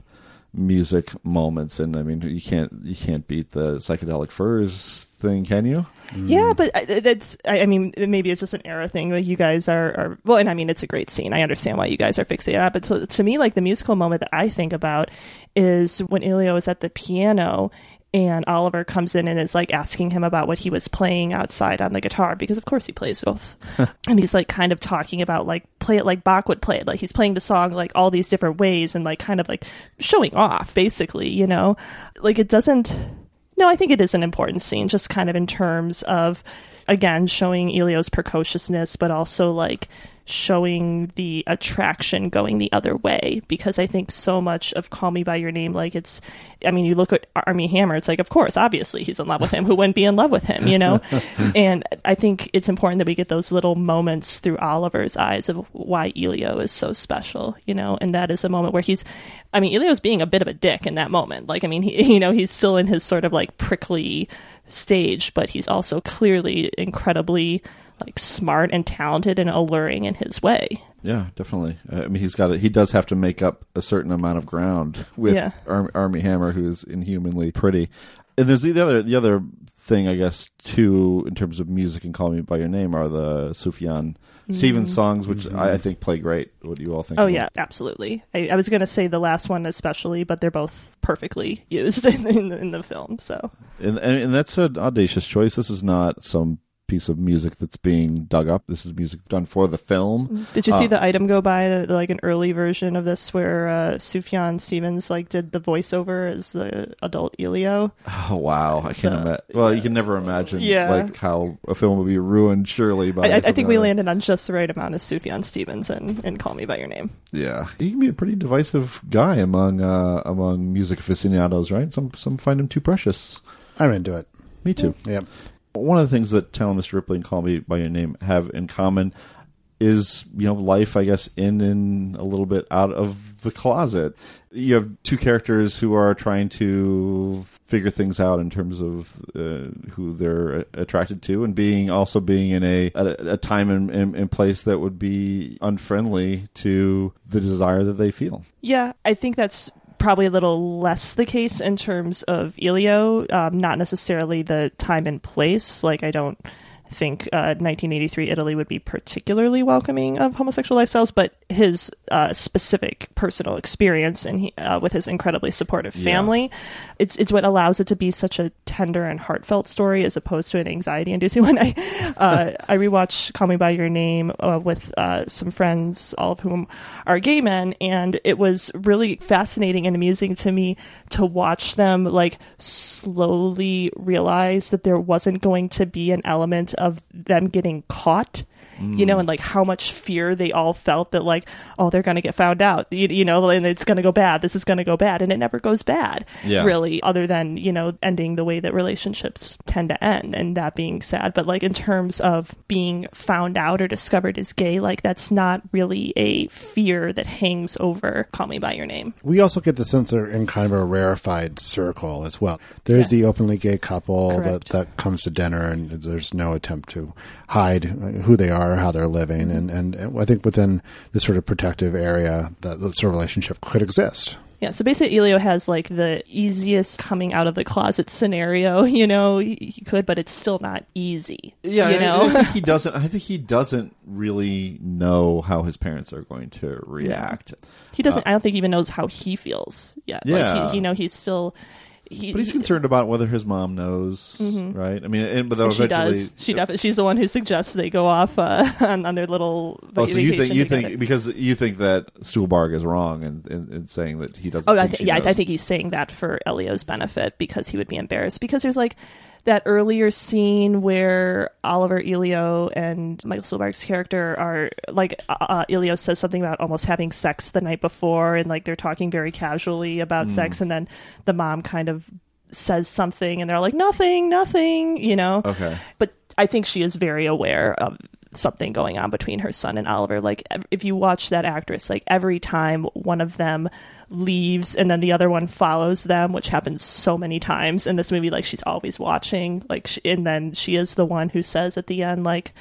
Speaker 4: music moments and I mean you can't you can't beat the psychedelic furs thing, can you?
Speaker 5: Yeah, but that's, I I mean, maybe it's just an era thing. Like, you guys are, are, well, and I mean, it's a great scene. I understand why you guys are fixated on it. But to, to me, like, the musical moment that I think about is when Elio is at the piano and Oliver comes in and is like asking him about what he was playing outside on the guitar because of course he plays both. and he's like kind of talking about like play it like Bach would play it. Like he's playing the song like all these different ways and like kind of like showing off basically, you know? Like it doesn't no, I think it is an important scene, just kind of in terms of, again, showing Elio's precociousness, but also like showing the attraction going the other way. Because I think so much of Call Me By Your Name, like it's, I mean, you look at Armie Hammer, it's like, of course, obviously he's in love with him. Who wouldn't be in love with him, you know? and I think it's important that we get those little moments through Oliver's eyes of why Elio is so special, you know? And that is a moment where he's, I mean, Elio's being a bit of a dick in that moment. Like, I mean, he, you know, he's still in his sort of like prickly stage, but he's also clearly incredibly like smart and talented and alluring in his way.
Speaker 4: Yeah, definitely. Uh, I mean, he's got it. He does have to make up a certain amount of ground with
Speaker 5: Yeah.
Speaker 4: Ar- Armie Hammer, who is inhumanly pretty. And there's the other the other thing, I guess, too, in terms of music and Call Me by Your Name, are the Sufjan Stevens
Speaker 5: Mhm.
Speaker 4: songs, which I, I think play great. What do you all think?
Speaker 5: Oh
Speaker 4: of
Speaker 5: yeah, absolutely. I, I was going to say the last one especially, but they're both perfectly used in, in, in the film. So
Speaker 4: and, and and that's an audacious choice. This is not some piece of music that's being dug up. This is music done for the film.
Speaker 5: Did you see
Speaker 4: Uh,
Speaker 5: the item go by, the, like an early version of this, where uh, Sufjan Stevens like did the voiceover as the adult Elio?
Speaker 4: Oh wow! I
Speaker 5: So,
Speaker 4: can't imagine. Well, you can never imagine
Speaker 5: Yeah.
Speaker 4: like how a film would be ruined. Surely by
Speaker 5: I, I, I think we landed on just the right amount of Sufjan Stevens and, and Call Me by Your Name.
Speaker 4: Yeah, he can be a pretty divisive guy among uh, among music aficionados, right? Some some find him too precious.
Speaker 6: I'm into it.
Speaker 4: Me too.
Speaker 6: Yep.
Speaker 4: One of the things that Tell Mr. Ripley and Call Me by Your Name have in common is you know life, I guess, in and a little bit out of the closet. You have two characters who are trying to figure things out in terms of uh, who they're attracted to, and being also being in a a, a time and, and, and place that would be unfriendly to the desire that they feel.
Speaker 5: Yeah, I think that's probably a little less the case in terms of Elio, um, not necessarily the time and place. Like, I don't think uh, 1983 Italy would be particularly welcoming of homosexual lifestyles, but his uh, specific personal experience and he, uh, with his incredibly supportive
Speaker 13: Yeah.
Speaker 5: family, it's it's what allows it to be such a tender and heartfelt story as opposed to an anxiety-inducing one. I uh, I rewatched Call Me by Your Name uh, with uh, some friends, all of whom are gay men, and it was really fascinating and amusing to me to watch them like slowly realize that there wasn't going to be an element of them getting caught. You know,
Speaker 13: Mm.
Speaker 5: and like how much fear they all felt that, like, oh, they're going to get found out, you, you know, and it's going to go bad. This is going to go bad. And it never goes bad,
Speaker 13: Yeah.
Speaker 5: really, other than, you know, ending the way that relationships tend to end and that being sad. But like in terms of being found out or discovered as gay, like that's not really a fear that hangs over Call Me By Your Name.
Speaker 6: We also get the sense they're in kind of a rarefied circle as well. There's the openly gay couple that, that comes to dinner, and there's no attempt to hide uh, who they are, how they're living, and, and, and I think within this sort of protective area, that, that sort of relationship could exist.
Speaker 5: Yeah, so basically, Elio has like the easiest coming out of the closet scenario. You know, he, he could, but it's still not easy.
Speaker 4: Yeah,
Speaker 5: you know.
Speaker 4: I, think he doesn't. I think he doesn't really know how his parents are going to react.
Speaker 5: he doesn't.
Speaker 4: Uh,
Speaker 5: I don't think he even knows how he feels yet.
Speaker 4: Yeah.
Speaker 5: like he, you know, he's still. He,
Speaker 4: but he's concerned about whether his mom knows,
Speaker 5: Mhm.
Speaker 4: right? I mean, and, but though
Speaker 5: And she does. She definitely. She's the one who suggests they go off uh, on, on their little.
Speaker 4: Oh, so you think you
Speaker 5: together.
Speaker 4: think because you think that Stuhlbarg is wrong in, in, in saying that he doesn't.
Speaker 5: Oh, I
Speaker 4: think
Speaker 5: th- yeah, I,
Speaker 4: knows.
Speaker 5: I think he's saying that for Elio's benefit because he would be embarrassed. Because there's like that earlier scene where Oliver Elio and Michael Stuhlbarg's character are like uh, uh, Elio says something about almost having sex the night before, and like they're talking very casually about
Speaker 13: Mm.
Speaker 5: sex, and then the mom kind of says something, and they're like nothing, nothing, you know.
Speaker 4: Okay.
Speaker 5: But I think she is very aware of something going on between her son and Oliver. Like if you watch that actress, like every time one of them leaves and then the other one follows them, which happens so many times in this movie, like she's always watching. Like, she, and then she is the one who says at the end, like.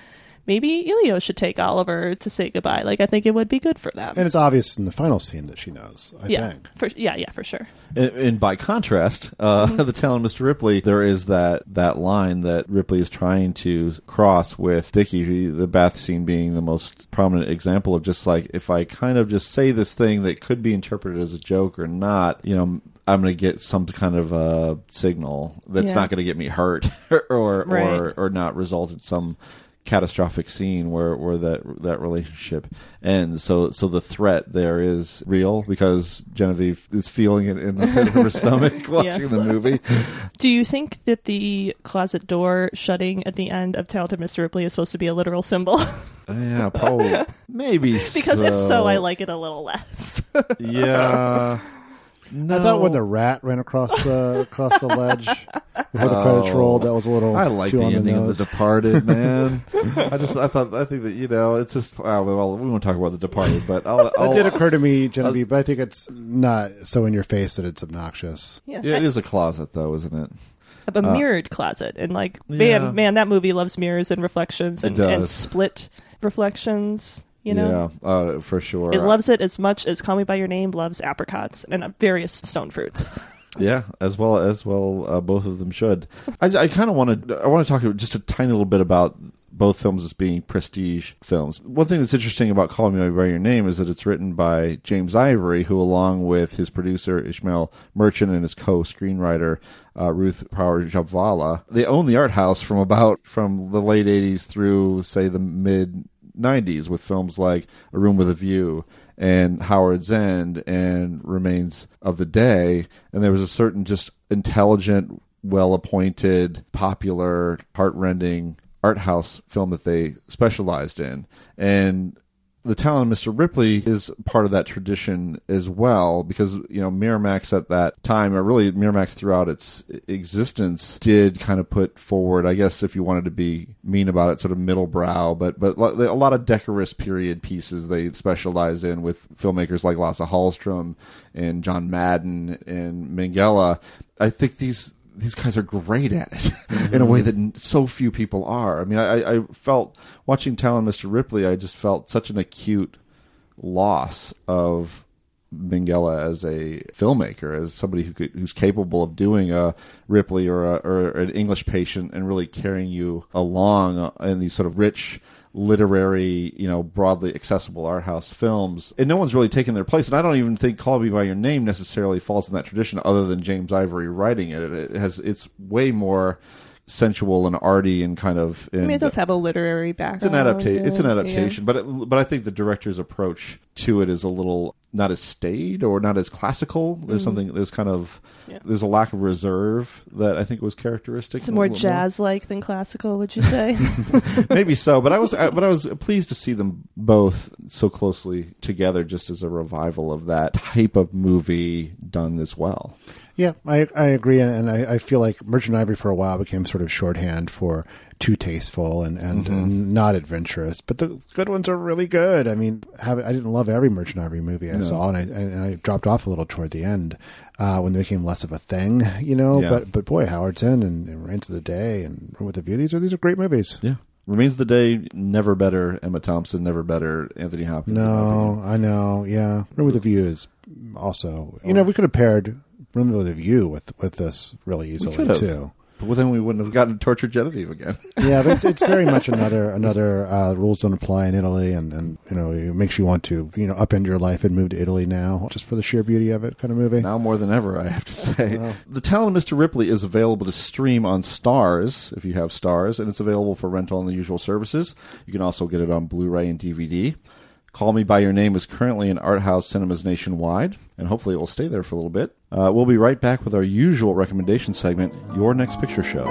Speaker 5: Maybe Elio should take Oliver to say goodbye. Like I think it would be good for them.
Speaker 6: And it's obvious in the final scene that she knows. I
Speaker 5: yeah,
Speaker 6: think.
Speaker 5: for yeah, yeah, for sure.
Speaker 4: And, and by contrast, uh,
Speaker 5: Mm-hmm.
Speaker 4: the talented Mr. Ripley, there is that that line that Ripley is trying to cross with Dickie. The bath scene being the most prominent example of just like if I kind of just say this thing that could be interpreted as a joke or not, you know. I'm going to get some kind of a signal that's
Speaker 5: Yeah.
Speaker 4: not going to get me hurt or or,
Speaker 5: Right.
Speaker 4: or or not result in some catastrophic scene where where that that relationship ends. So so the threat there is real because Genevieve is feeling it in the pit of her stomach watching
Speaker 5: Yes.
Speaker 4: the movie.
Speaker 5: Do you think that the closet door shutting at the end of Talented Mr. Ripley is supposed to be a literal symbol?
Speaker 4: Yeah, probably maybe
Speaker 5: because if so, I like it a little less.
Speaker 4: Yeah.
Speaker 6: I thought when the rat ran across the across the ledge before the credits
Speaker 4: Oh.
Speaker 6: rolled, that was a little.
Speaker 4: I like
Speaker 6: too
Speaker 4: the
Speaker 6: on
Speaker 4: ending
Speaker 6: nose.
Speaker 4: of The Departed, man. I just, I thought, I think that you know, it's just. Uh, well, we won't talk about The Departed, but I'll, I'll,
Speaker 6: did occur to me, Genevieve, but I think it's not so in your face that it's obnoxious.
Speaker 5: Yeah.
Speaker 4: Yeah, it is a closet, though, isn't it?
Speaker 5: a
Speaker 4: Uh,
Speaker 5: mirrored closet and like man
Speaker 4: Yeah.
Speaker 5: man that movie loves mirrors and reflections and, and
Speaker 4: does.
Speaker 5: split reflections you know
Speaker 4: yeah, uh, for sure.
Speaker 5: it loves it as much as call me by your name loves apricots and uh, various stone fruits
Speaker 4: Yeah, as well as well, uh, both of them should. I, I kind of want to. I want to talk just a tiny little bit about both films as being prestige films. One thing that's interesting about Call Me by Your Name is that it's written by James Ivory, who, along with his producer Ismail Merchant and his co-screenwriter uh, Ruth Prawer Jhabvala, they own the art house from about from the late '80s through say the mid 90s with films like A Room with a View and Howard's End and Remains of the Day. And there was a certain just intelligent, well appointed, popular, heartrending art house film that they specialized in. And the talent of Mr. Ripley is part of that tradition as well, because you know Miramax at that time, or really Miramax throughout its existence, did kind of put forward, I guess, if you wanted to be mean about it, sort of middle brow, but but a lot of decorous period pieces they specialized in with filmmakers like Lasse Hallström and John Madden and Minghella. I think these these guys are great at it in a mm-hmm. way that so few people are. I mean, I, I felt watching Talon Mr. Ripley, I just felt such an acute loss of Minghella as a filmmaker, as somebody who could, who's capable of doing a Ripley or, a, or an English patient and really carrying you along uh, in these sort of rich literary, you know, broadly accessible art house films. And no one's really taken their place. And I don't even think Call Me by Your Name necessarily falls in that tradition other than James Ivory writing it. It has it's way more sensual and arty and kind of
Speaker 5: i mean it does have a literary background.
Speaker 4: it's an adaptation. It's an
Speaker 5: yeah.
Speaker 4: adaptation, but it, but I think the director's approach to it is a little not as staid or not as classical. There's
Speaker 5: Mhm.
Speaker 4: something. There's kind of
Speaker 5: Yeah.
Speaker 4: there's a lack of reserve that I think was characteristic.
Speaker 5: it's more jazz like than classical would you say
Speaker 4: Maybe so, but I was I, but I was pleased to see them both so closely together, just as a revival of that type of movie done as well.
Speaker 6: Yeah, I I agree, and, and I, I feel like Merchant Ivory for a while became sort of shorthand for too tasteful and, and,
Speaker 4: Mhm.
Speaker 6: and not adventurous. But the good ones are really good. I mean, have, I didn't love every Merchant Ivory movie I
Speaker 4: No.
Speaker 6: saw, and I and I dropped off a little toward the end uh, when they became less of a thing, you know.
Speaker 4: Yeah.
Speaker 6: But but boy, Howard's End and, and Remains of the Day and Room with the View these are these are great movies.
Speaker 4: Yeah. Remains of the Day, never better Emma Thompson, never better Anthony Hopkins. in my opinion.
Speaker 6: No, I know. Yeah, Room with the View is also. You know, we could have paired Room with the View with with this really easily too.
Speaker 4: But then we wouldn't have gotten tortured Genevieve again.
Speaker 6: yeah, but it's, it's very much another another uh, rules don't apply in Italy, and, and you know it makes you want to you know upend your life and move to Italy now just for the sheer beauty of it, kind of movie.
Speaker 4: Now more than ever, I have to say. The Talent of Mr. Ripley is available to stream on Starz, if you have Starz, and it's available for rental on the usual services. You can also get it on Blu-ray and DVD. Call Me By Your Name is currently in art house cinemas nationwide, and hopefully it will stay there for a little bit. Uh, we'll be right back with our usual recommendation segment, Your Next Picture Show.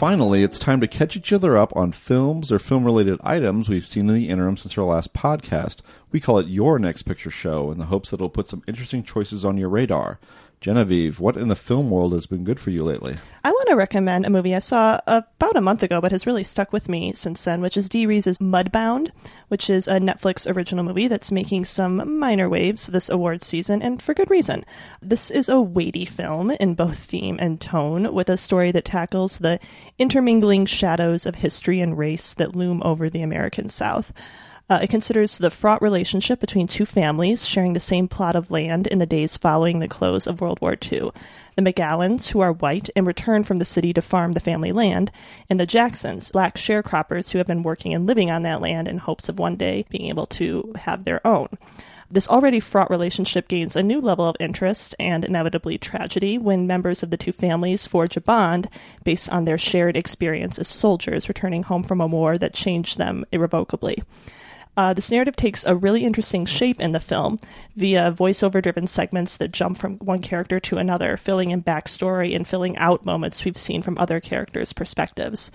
Speaker 4: Finally, it's time to catch each other up on films or film related items we've seen in the interim since our last podcast. We call it Your Next Picture Show in the hopes that it'll put some interesting choices on your radar. Genevieve, what in the film world has been good for you lately?
Speaker 5: I want to recommend a movie I saw about a month ago, but has really stuck with me since then, which is Dee Rees's Mudbound, which is a Netflix original movie that's making some minor waves this award season, and for good reason. This is a weighty film in both theme and tone, with a story that tackles the intermingling shadows of history and race that loom over the American South. Uh, it considers the fraught relationship between two families sharing the same plot of land in the days following the close of World War II. The McAllans, who are white and return from the city to farm the family land, and the Jacksons, black sharecroppers who have been working and living on that land in hopes of one day being able to have their own. This already fraught relationship gains a new level of interest and inevitably tragedy when members of the two families forge a bond based on their shared experience as soldiers returning home from a war that changed them irrevocably. Uh, this narrative takes a really interesting shape in the film via voiceover driven segments that jump from one character to another, filling in backstory and filling out moments we've seen from other characters' perspectives.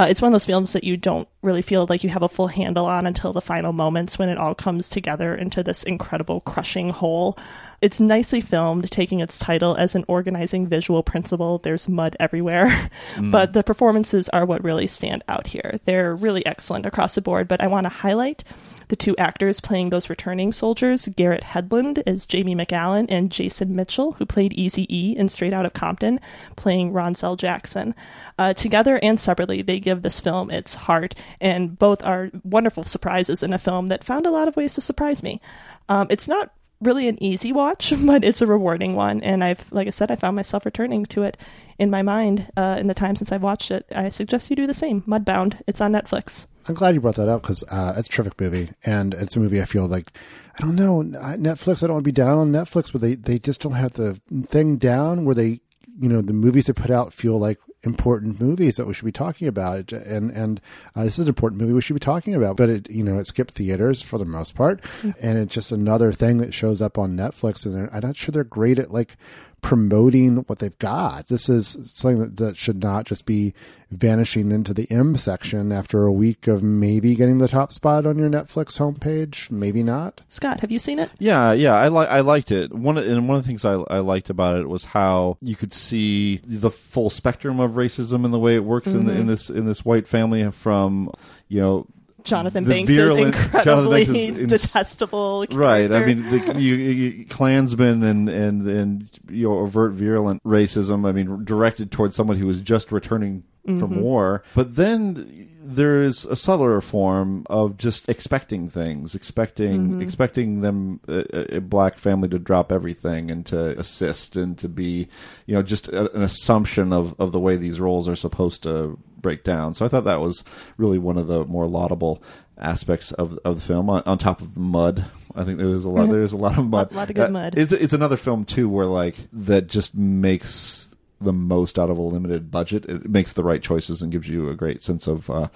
Speaker 5: Uh, it's one of those films that you don't really feel like you have a full handle on until the final moments when it all comes together into this incredible crushing whole. It's nicely filmed, taking its title as an organizing visual principle. There's mud everywhere,
Speaker 13: Mm.
Speaker 5: but the performances are what really stand out here. They're really excellent across the board, but I want to highlight the two actors playing those returning soldiers, Garrett Hedlund as Jamie McAllan and Jason Mitchell, who played Easy E in Straight Out of Compton, playing Ronsell Jackson. Uh, together and separately, they give this film its heart, and both are wonderful surprises in a film that found a lot of ways to surprise me. Um, it's not really an easy watch, but it's a rewarding one, and I've, like I said, I found myself returning to it in my mind uh, in the time since I've watched it. I suggest you do the same. Mudbound. It's on Netflix.
Speaker 6: I'm glad you brought that up because uh, it's a terrific movie, and it's a movie I feel like I don't know Netflix. I don't want to be down on Netflix, but they they just don't have the thing down where they you know the movies they put out feel like important movies that we should be talking about. And and uh, this is an important movie we should be talking about but it you know it skipped theaters for the most part. And it's just another thing that shows up on netflix and i'm not sure they're great at like promoting what they've got this is something that, that should not just be vanishing into the m section after a week of maybe getting the top spot on your netflix homepage maybe not
Speaker 5: Scott, have you seen it?
Speaker 4: Yeah, yeah, I like I liked it. One of- and one of the things I, I liked about it was how you could see the full spectrum of racism in the way it works in the, in
Speaker 5: Mhm.
Speaker 4: this in this white family from you know
Speaker 5: Jonathan
Speaker 4: the
Speaker 5: Banks is incredibly
Speaker 4: Banks is ins-
Speaker 5: detestable.
Speaker 4: Right. I mean, the, you, you, Klansmen and and and you know overt virulent racism. I mean, directed towards someone who was just returning from
Speaker 5: Mhm.
Speaker 4: war. But then there is a subtler form of just expecting things, expecting
Speaker 5: Mhm.
Speaker 4: expecting them a, a black family to drop everything and to assist and to be, you know, just a, an assumption of of the way these roles are supposed to break down. So I thought that was really one of the more laudable aspects of of the film. On, on top of the mud, I think there's a lot.
Speaker 5: Mhm.
Speaker 4: There's a lot of mud.
Speaker 5: Lot- lot of good
Speaker 4: Uh,
Speaker 5: mud.
Speaker 4: It's it's another film too where like that just makes the most out of a limited budget. It makes the right choices and gives you a great sense of uh,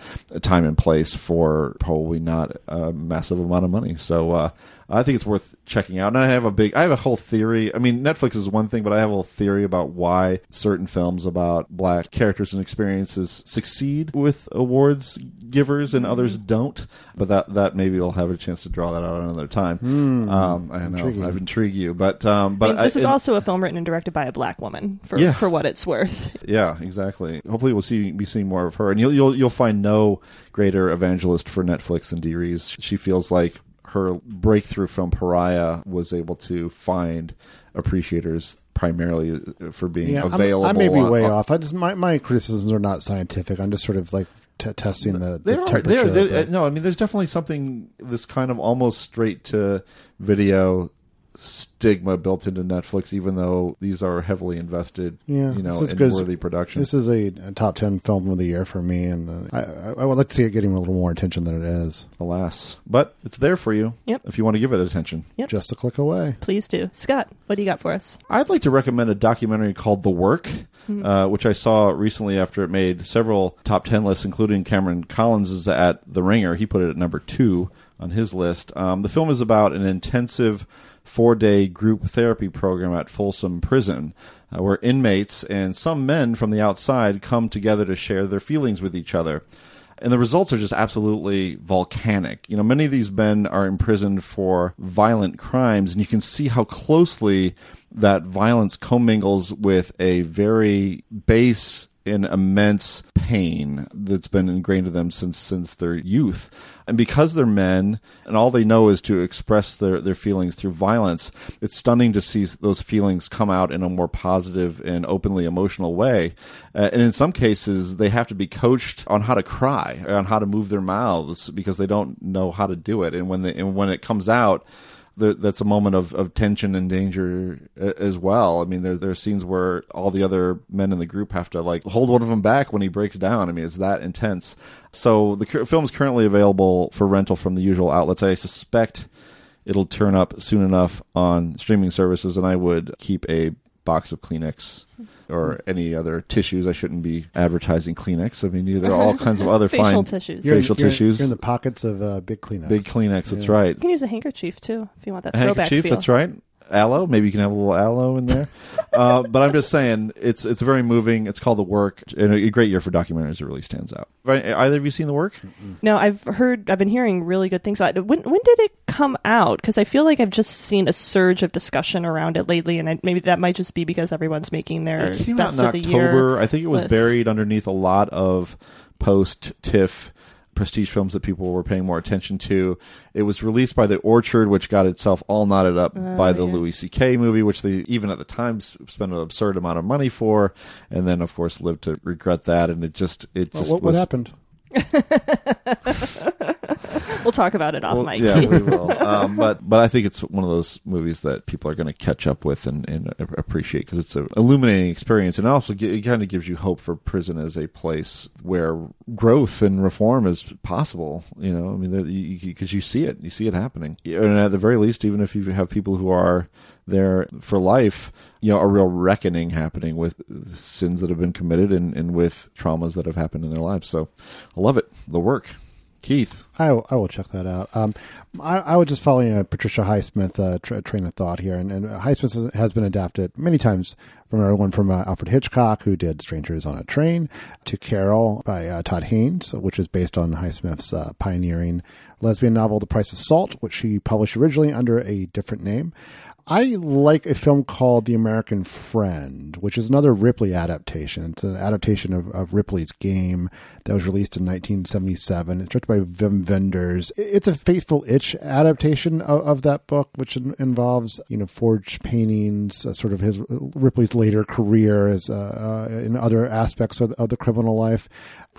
Speaker 4: time and place for probably not a massive amount of money. So uh, I think it's worth checking out. And I have a big, I have a whole theory. I mean, Netflix is one thing, but I have a whole theory about why certain films about black characters and experiences succeed with awards givers and others don't. But that that maybe we'll have a chance to draw that out another time.
Speaker 6: Hmm.
Speaker 4: um, I know
Speaker 6: Intriguing.
Speaker 4: I've intrigued you, but um, but
Speaker 5: I mean, this
Speaker 4: I,
Speaker 5: is
Speaker 4: and-
Speaker 5: also a film written and directed by a black woman. For
Speaker 4: Yeah.
Speaker 5: for what it's worth.
Speaker 4: yeah, exactly. Hopefully, we'll see be seeing more of her, and you'll you'll you'll find no greater evangelist for Netflix than Dee Rees. She feels like her breakthrough from Pariah was able to find appreciators primarily for being
Speaker 6: I'm-
Speaker 4: available.
Speaker 6: I may be way
Speaker 4: on-
Speaker 6: off. I just my, my criticisms are not scientific. I'm just sort of like t- testing the, the
Speaker 4: are,
Speaker 6: temperature.
Speaker 4: there,
Speaker 6: it.
Speaker 4: uh, no, I mean, there's definitely something this kind of almost straight to video stigma built into Netflix, even though these are heavily invested,
Speaker 6: Yeah,
Speaker 4: you know,
Speaker 6: this is
Speaker 4: worthy production.
Speaker 6: This is a, a top ten film of the year for me, and uh, I, I, I would like to see it getting a little more attention than it is.
Speaker 4: Alas, but it's there for you.
Speaker 5: Yep.
Speaker 4: If you want to give it attention.
Speaker 5: Yep.
Speaker 6: Just a click away.
Speaker 5: Please do, Scott. What do you got for us?
Speaker 4: I'd like to recommend a documentary called The Work,
Speaker 5: Mhm.
Speaker 4: uh, which I saw recently after it made several top 10 lists, including Cameron Collins is at The Ringer. He put it at number two on his list. Um, the film is about an intensive four day group therapy program at Folsom Prison, uh, where inmates and some men from the outside come together to share their feelings with each other. and the results are just absolutely volcanic. You know, many of these men are imprisoned for violent crimes, and you can see how closely that violence commingles with a very base and immense pain that's been ingrained in them since since their youth. And because they're men and all they know is to express their, their feelings through violence, it's stunning to see those feelings come out in a more positive and openly emotional way. Uh, and in some cases, they have to be coached on how to cry, on how to move their mouths because they don't know how to do it. And when they, and when it comes out, that's a moment of, of tension and danger uh, as well. I mean, there there are scenes where all the other men in the group have to like hold one of them back when he breaks down. I mean, it's that intense. So the film is currently available for rental from the usual outlets. I suspect it'll turn up soon enough on streaming services, and I would keep a box of Kleenex or any other tissues. I shouldn't be advertising Kleenex. I mean, there are all kinds of other
Speaker 5: Facial
Speaker 4: fine
Speaker 5: tissues.
Speaker 6: You're in-
Speaker 4: facial
Speaker 6: you're
Speaker 4: tissues.
Speaker 6: You're in the pockets of uh, big Kleenex.
Speaker 4: Big Kleenex, that's right.
Speaker 5: You can use a handkerchief too if you want that
Speaker 4: A
Speaker 5: throwback
Speaker 4: handkerchief,
Speaker 5: feel.
Speaker 4: that's right. Aloe, maybe you can have a little aloe in there. uh, but I'm just saying, it's it's very moving. It's called The Work, and a great year for documentaries. It really stands out. Right, Either of you seen The Work?
Speaker 5: No, I've heard, I've been hearing really good things about it. When when did it come out? Because I feel like I've just seen a surge of discussion around it lately, and I, maybe that might just be because everyone's making their
Speaker 4: It came
Speaker 5: best
Speaker 4: out in
Speaker 5: of the year.
Speaker 4: October. I think it was
Speaker 5: list.
Speaker 4: buried underneath a lot of post TIFF prestige films that people were paying more attention to. It was released by The Orchard, which got itself all knotted up
Speaker 5: Oh,
Speaker 4: by the
Speaker 5: yeah.
Speaker 4: Louis C.K. movie, which they even at the time spent an absurd amount of money for, and then of course lived to regret that. And it just it
Speaker 6: Well,
Speaker 4: just
Speaker 6: what, what
Speaker 4: was
Speaker 6: happened?
Speaker 5: We'll talk about it off
Speaker 4: Well,
Speaker 5: mic.
Speaker 4: Yeah, we will. Um, but but I think it's one of those movies that people are going to catch up with and, and appreciate because it's an illuminating experience, and also it kind of gives you hope for prison as a place where growth and reform is possible. You know, I mean, because you, you, you see it, you see it happening, and at the very least, even if you have people who are there for life, you know, a real reckoning happening with sins that have been committed and, and with traumas that have happened in their lives. So, I love it. The work, Keith.
Speaker 6: I I will check that out. Um, I, I was just following a Patricia Highsmith uh, tra- train of thought here, and, and Highsmith has been adapted many times from everyone from uh, Alfred Hitchcock, who did Strangers on a Train, to Carol by uh, Todd Haynes, which is based on Highsmith's uh, pioneering lesbian novel The Price of Salt, which she published originally under a different name. I like a film called The American Friend, which is another Ripley adaptation. It's an adaptation of, of Ripley's Game that was released in 1977. It's directed by Wim Wenders. It's a faithful itch adaptation of, of that book, which in, involves you know forged paintings, uh, sort of his Ripley's later career as uh, uh, in other aspects of, of the criminal life.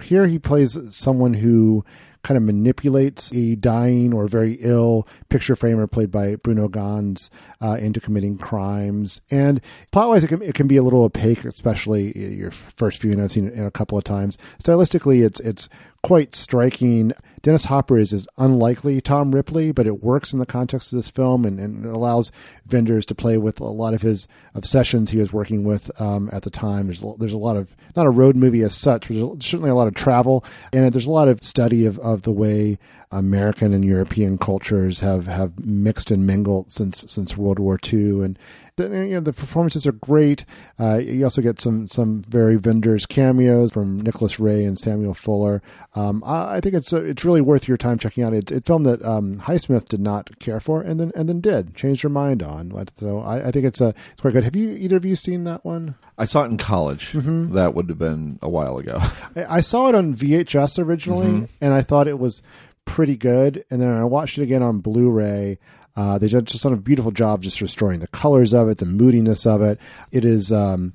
Speaker 6: Here he plays someone who kind of manipulates a dying or very ill picture framer played by Bruno Ganz uh, into committing crimes. And plot wise, it can, it can be a little opaque, especially your first viewing. I've seen it in a couple of times. Stylistically, it's it's quite striking. Dennis Hopper is, is unlikely Tom Ripley, but it works in the context of this film and, and it allows Wenders to play with a lot of his obsessions he was working with um, at the time. There's, a- there's a lot of, not a road movie as such, but there's certainly a lot of travel. And there's a lot of study of, of the way American and European cultures have, have mixed and mingled since since World War II. And the, you know, the performances are great. Uh, you also get some some very Wenders cameos from Nicholas Ray and Samuel Fuller. Um, I, I think it's uh, it's really worth your time checking out. It's a film that um, Highsmith did not care for, and then and then did changed her mind on. So I, I think it's a it's quite good. Have you either of you seen that one?
Speaker 4: I saw it in college.
Speaker 6: Mhm.
Speaker 4: That would have been a while ago.
Speaker 6: I, I saw it on VHS originally,
Speaker 4: Mhm.
Speaker 6: and I thought it was pretty good. And then I watched it again on Blu-ray. Uh, they did just done a beautiful job just restoring the colors of it, the moodiness of it. It is, um,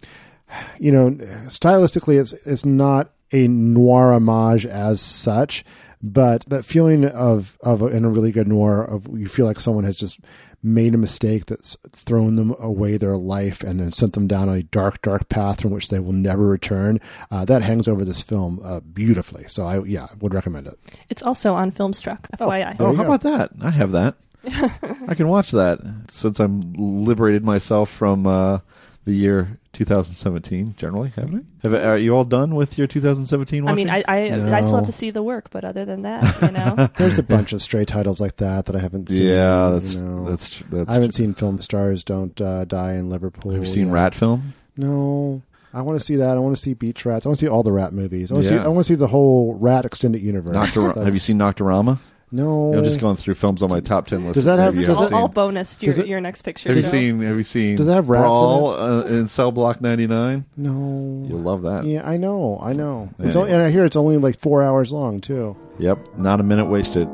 Speaker 6: you know, stylistically, it's it's not a noir homage as such, but that feeling of of a, in a really good noir of you feel like someone has just made a mistake that's thrown them away their life and then sent them down a dark, dark path from which they will never return. Uh, that hangs over this film uh, beautifully. So I yeah would recommend it.
Speaker 5: It's also on Filmstruck, FYI.
Speaker 4: Oh, how about that? I have that. I can watch that since I'm liberated myself from uh, the year 2017. Generally, haven't I? Have are you all done with your 2017?
Speaker 5: I mean,
Speaker 4: watching?
Speaker 5: I I, I still have to see the work, but other than that, you know,
Speaker 6: There's a bunch of stray titles like that that I haven't seen.
Speaker 4: Yeah,
Speaker 6: you
Speaker 4: that's-
Speaker 6: know.
Speaker 4: that's- that's
Speaker 6: I haven't
Speaker 4: true.
Speaker 6: seen Film Stars Don't uh, Die in Liverpool.
Speaker 4: Have you seen
Speaker 6: yet.
Speaker 4: Rat Film?
Speaker 6: No. I want to see that. I want to see Beach Rats. I want to see all the rat movies. I want to
Speaker 4: Yeah.
Speaker 6: see. I want to see the whole rat extended universe.
Speaker 4: Noctur- have you seen Nocturama?
Speaker 6: No.
Speaker 4: I'm just going through films on my top ten list.
Speaker 6: Does that have-
Speaker 4: Maybe you
Speaker 6: does
Speaker 4: haven't
Speaker 6: it-
Speaker 5: All, all bonus to
Speaker 6: Does
Speaker 5: your,
Speaker 6: it-
Speaker 5: your next picture.
Speaker 4: Have you
Speaker 5: show.
Speaker 4: seen? Have you seen?
Speaker 6: Does it have rats in
Speaker 4: Brawl uh, in Cell Block 99?
Speaker 6: No.
Speaker 4: You'll love that.
Speaker 6: Yeah, I know. I know. It's
Speaker 4: Yeah.
Speaker 6: only, and I hear it's only like four hours long too.
Speaker 4: Yep, not a minute wasted.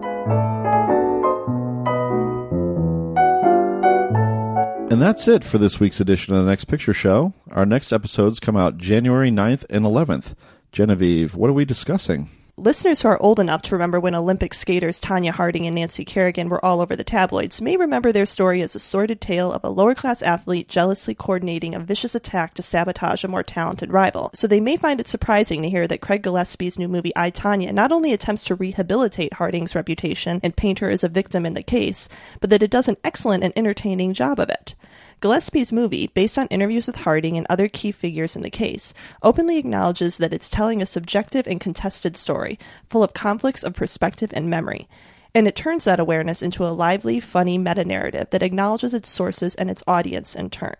Speaker 4: And that's it for this week's edition of the Next Picture Show. Our next episodes come out January 9th and 11th. Genevieve, what are we discussing?
Speaker 5: Listeners who are old enough to remember when Olympic skaters Tonya Harding and Nancy Kerrigan were all over the tabloids may remember their story as a sordid tale of a lower class athlete jealously coordinating a vicious attack to sabotage a more talented rival. So they may find it surprising to hear that Craig Gillespie's new movie I Tonya not only attempts to rehabilitate Harding's reputation and paint her as a victim in the case, but that it does an excellent and entertaining job of it. Gillespie's movie, based on interviews with Harding and other key figures in the case, openly acknowledges that it's telling a subjective and contested story, full of conflicts of perspective and memory. And it turns that awareness into a lively, funny meta narrative that acknowledges its sources and its audience in turn.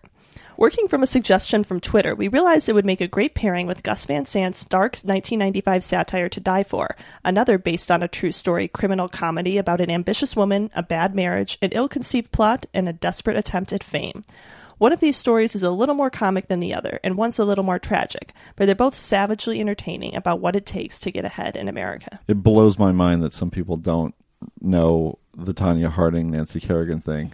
Speaker 5: Working from a suggestion from Twitter, we realized it would make a great pairing with Gus Van Sant's dark 1995 satire To Die For, another based on a true story criminal comedy about an ambitious woman, a bad marriage, an ill conceived plot, and a desperate attempt at fame. One of these stories is a little more comic than the other, and one's a little more tragic, but they're both savagely entertaining about what it takes to get ahead in America.
Speaker 4: It blows my mind that some people don't know the Tonya Harding Nancy Kerrigan thing.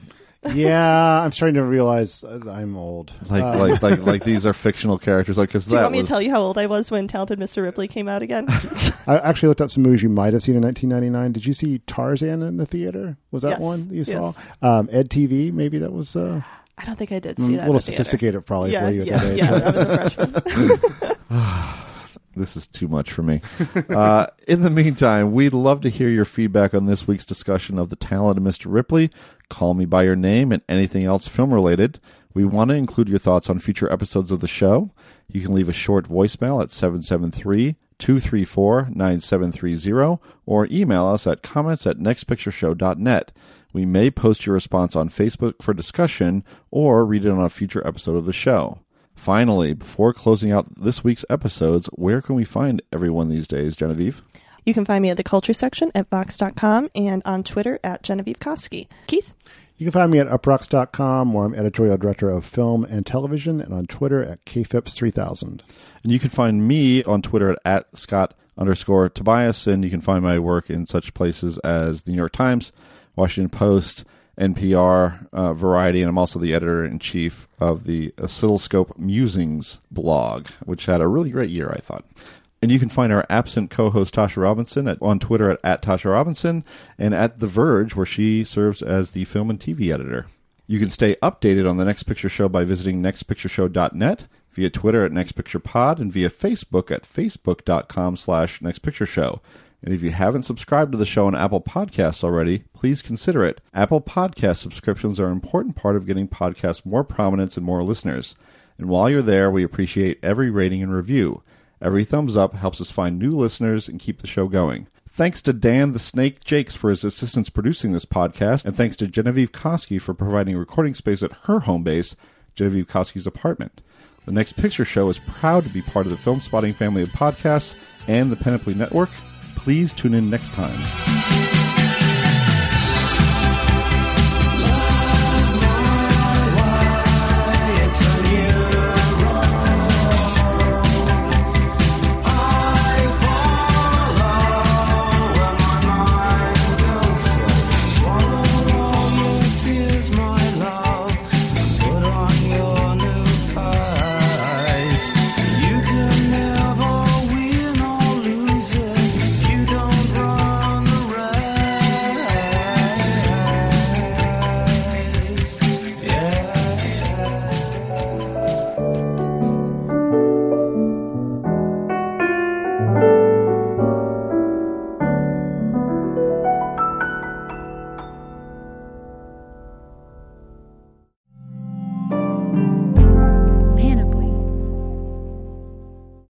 Speaker 6: Yeah, I'm starting to realize uh, I'm old.
Speaker 4: Like,
Speaker 6: Uh,
Speaker 4: like, like, like these are fictional characters. Like, because
Speaker 5: Do you
Speaker 4: that
Speaker 5: want me
Speaker 4: was
Speaker 5: to tell you how old I was when Talented Mr. Ripley came out again?
Speaker 6: I actually looked up some movies you might have seen in 1999. Did you see Tarzan in the theater? Was that
Speaker 5: Yes,
Speaker 6: one you
Speaker 5: yes.
Speaker 6: saw? Um, Ed TV, maybe that was. Uh,
Speaker 5: I don't think I did see that.
Speaker 6: a little
Speaker 5: in the theater.
Speaker 6: sophisticated probably
Speaker 5: yeah,
Speaker 6: for you at
Speaker 5: Yeah,
Speaker 6: that age,
Speaker 5: yeah. I was a freshman.
Speaker 4: this is too much for me. uh, in the meantime, we'd love to hear your feedback on this week's discussion of the talent of Mr. Ripley. Call me by your name and anything else film related. We want to include your thoughts on future episodes of the show. You can leave a short voicemail at 773 234 9730 or email us at comments at nextpictureshow.net. We may post your response on Facebook for discussion or read it on a future episode of the show. Finally, before closing out this week's episodes, where can we find everyone these days, Genevieve?
Speaker 5: You can find me at the culture section at Vox.com and on Twitter at Genevieve Koski. Keith?
Speaker 6: You can find me at uproxx.com, where I'm editorial director of film and television, and on Twitter at kphipps3000.
Speaker 4: And you can find me on Twitter at, at Scott underscore Tobias, and you can find my work in such places as the New York Times, Washington Post, NPR, uh, Variety, and I'm also the editor in chief of the Oscilloscope Musings blog, which had a really great year, I thought. And you can find our absent co-host Tasha Robinson at, on Twitter at, at Tasha Robinson and at The Verge, where she serves as the film and TV editor. You can stay updated on the Next Picture Show by visiting nextpictureshow.net, via Twitter at nextpicturepod, and via Facebook at facebook.com slash nextpictureshow. And if you haven't subscribed to the show on Apple Podcasts already, please consider it. Apple Podcast subscriptions are an important part of getting podcasts more prominence and more listeners. And while you're there, we appreciate every rating and review. Every thumbs up helps us find new listeners and keep the show going. Thanks to Dan the Snake Jakes for his assistance producing this podcast, and thanks to Genevieve Koski for providing recording space at her home base, Genevieve Koski's apartment. The Next Picture Show is proud to be part of the Filmspotting family of podcasts and the Panoply Network. Please tune in next time.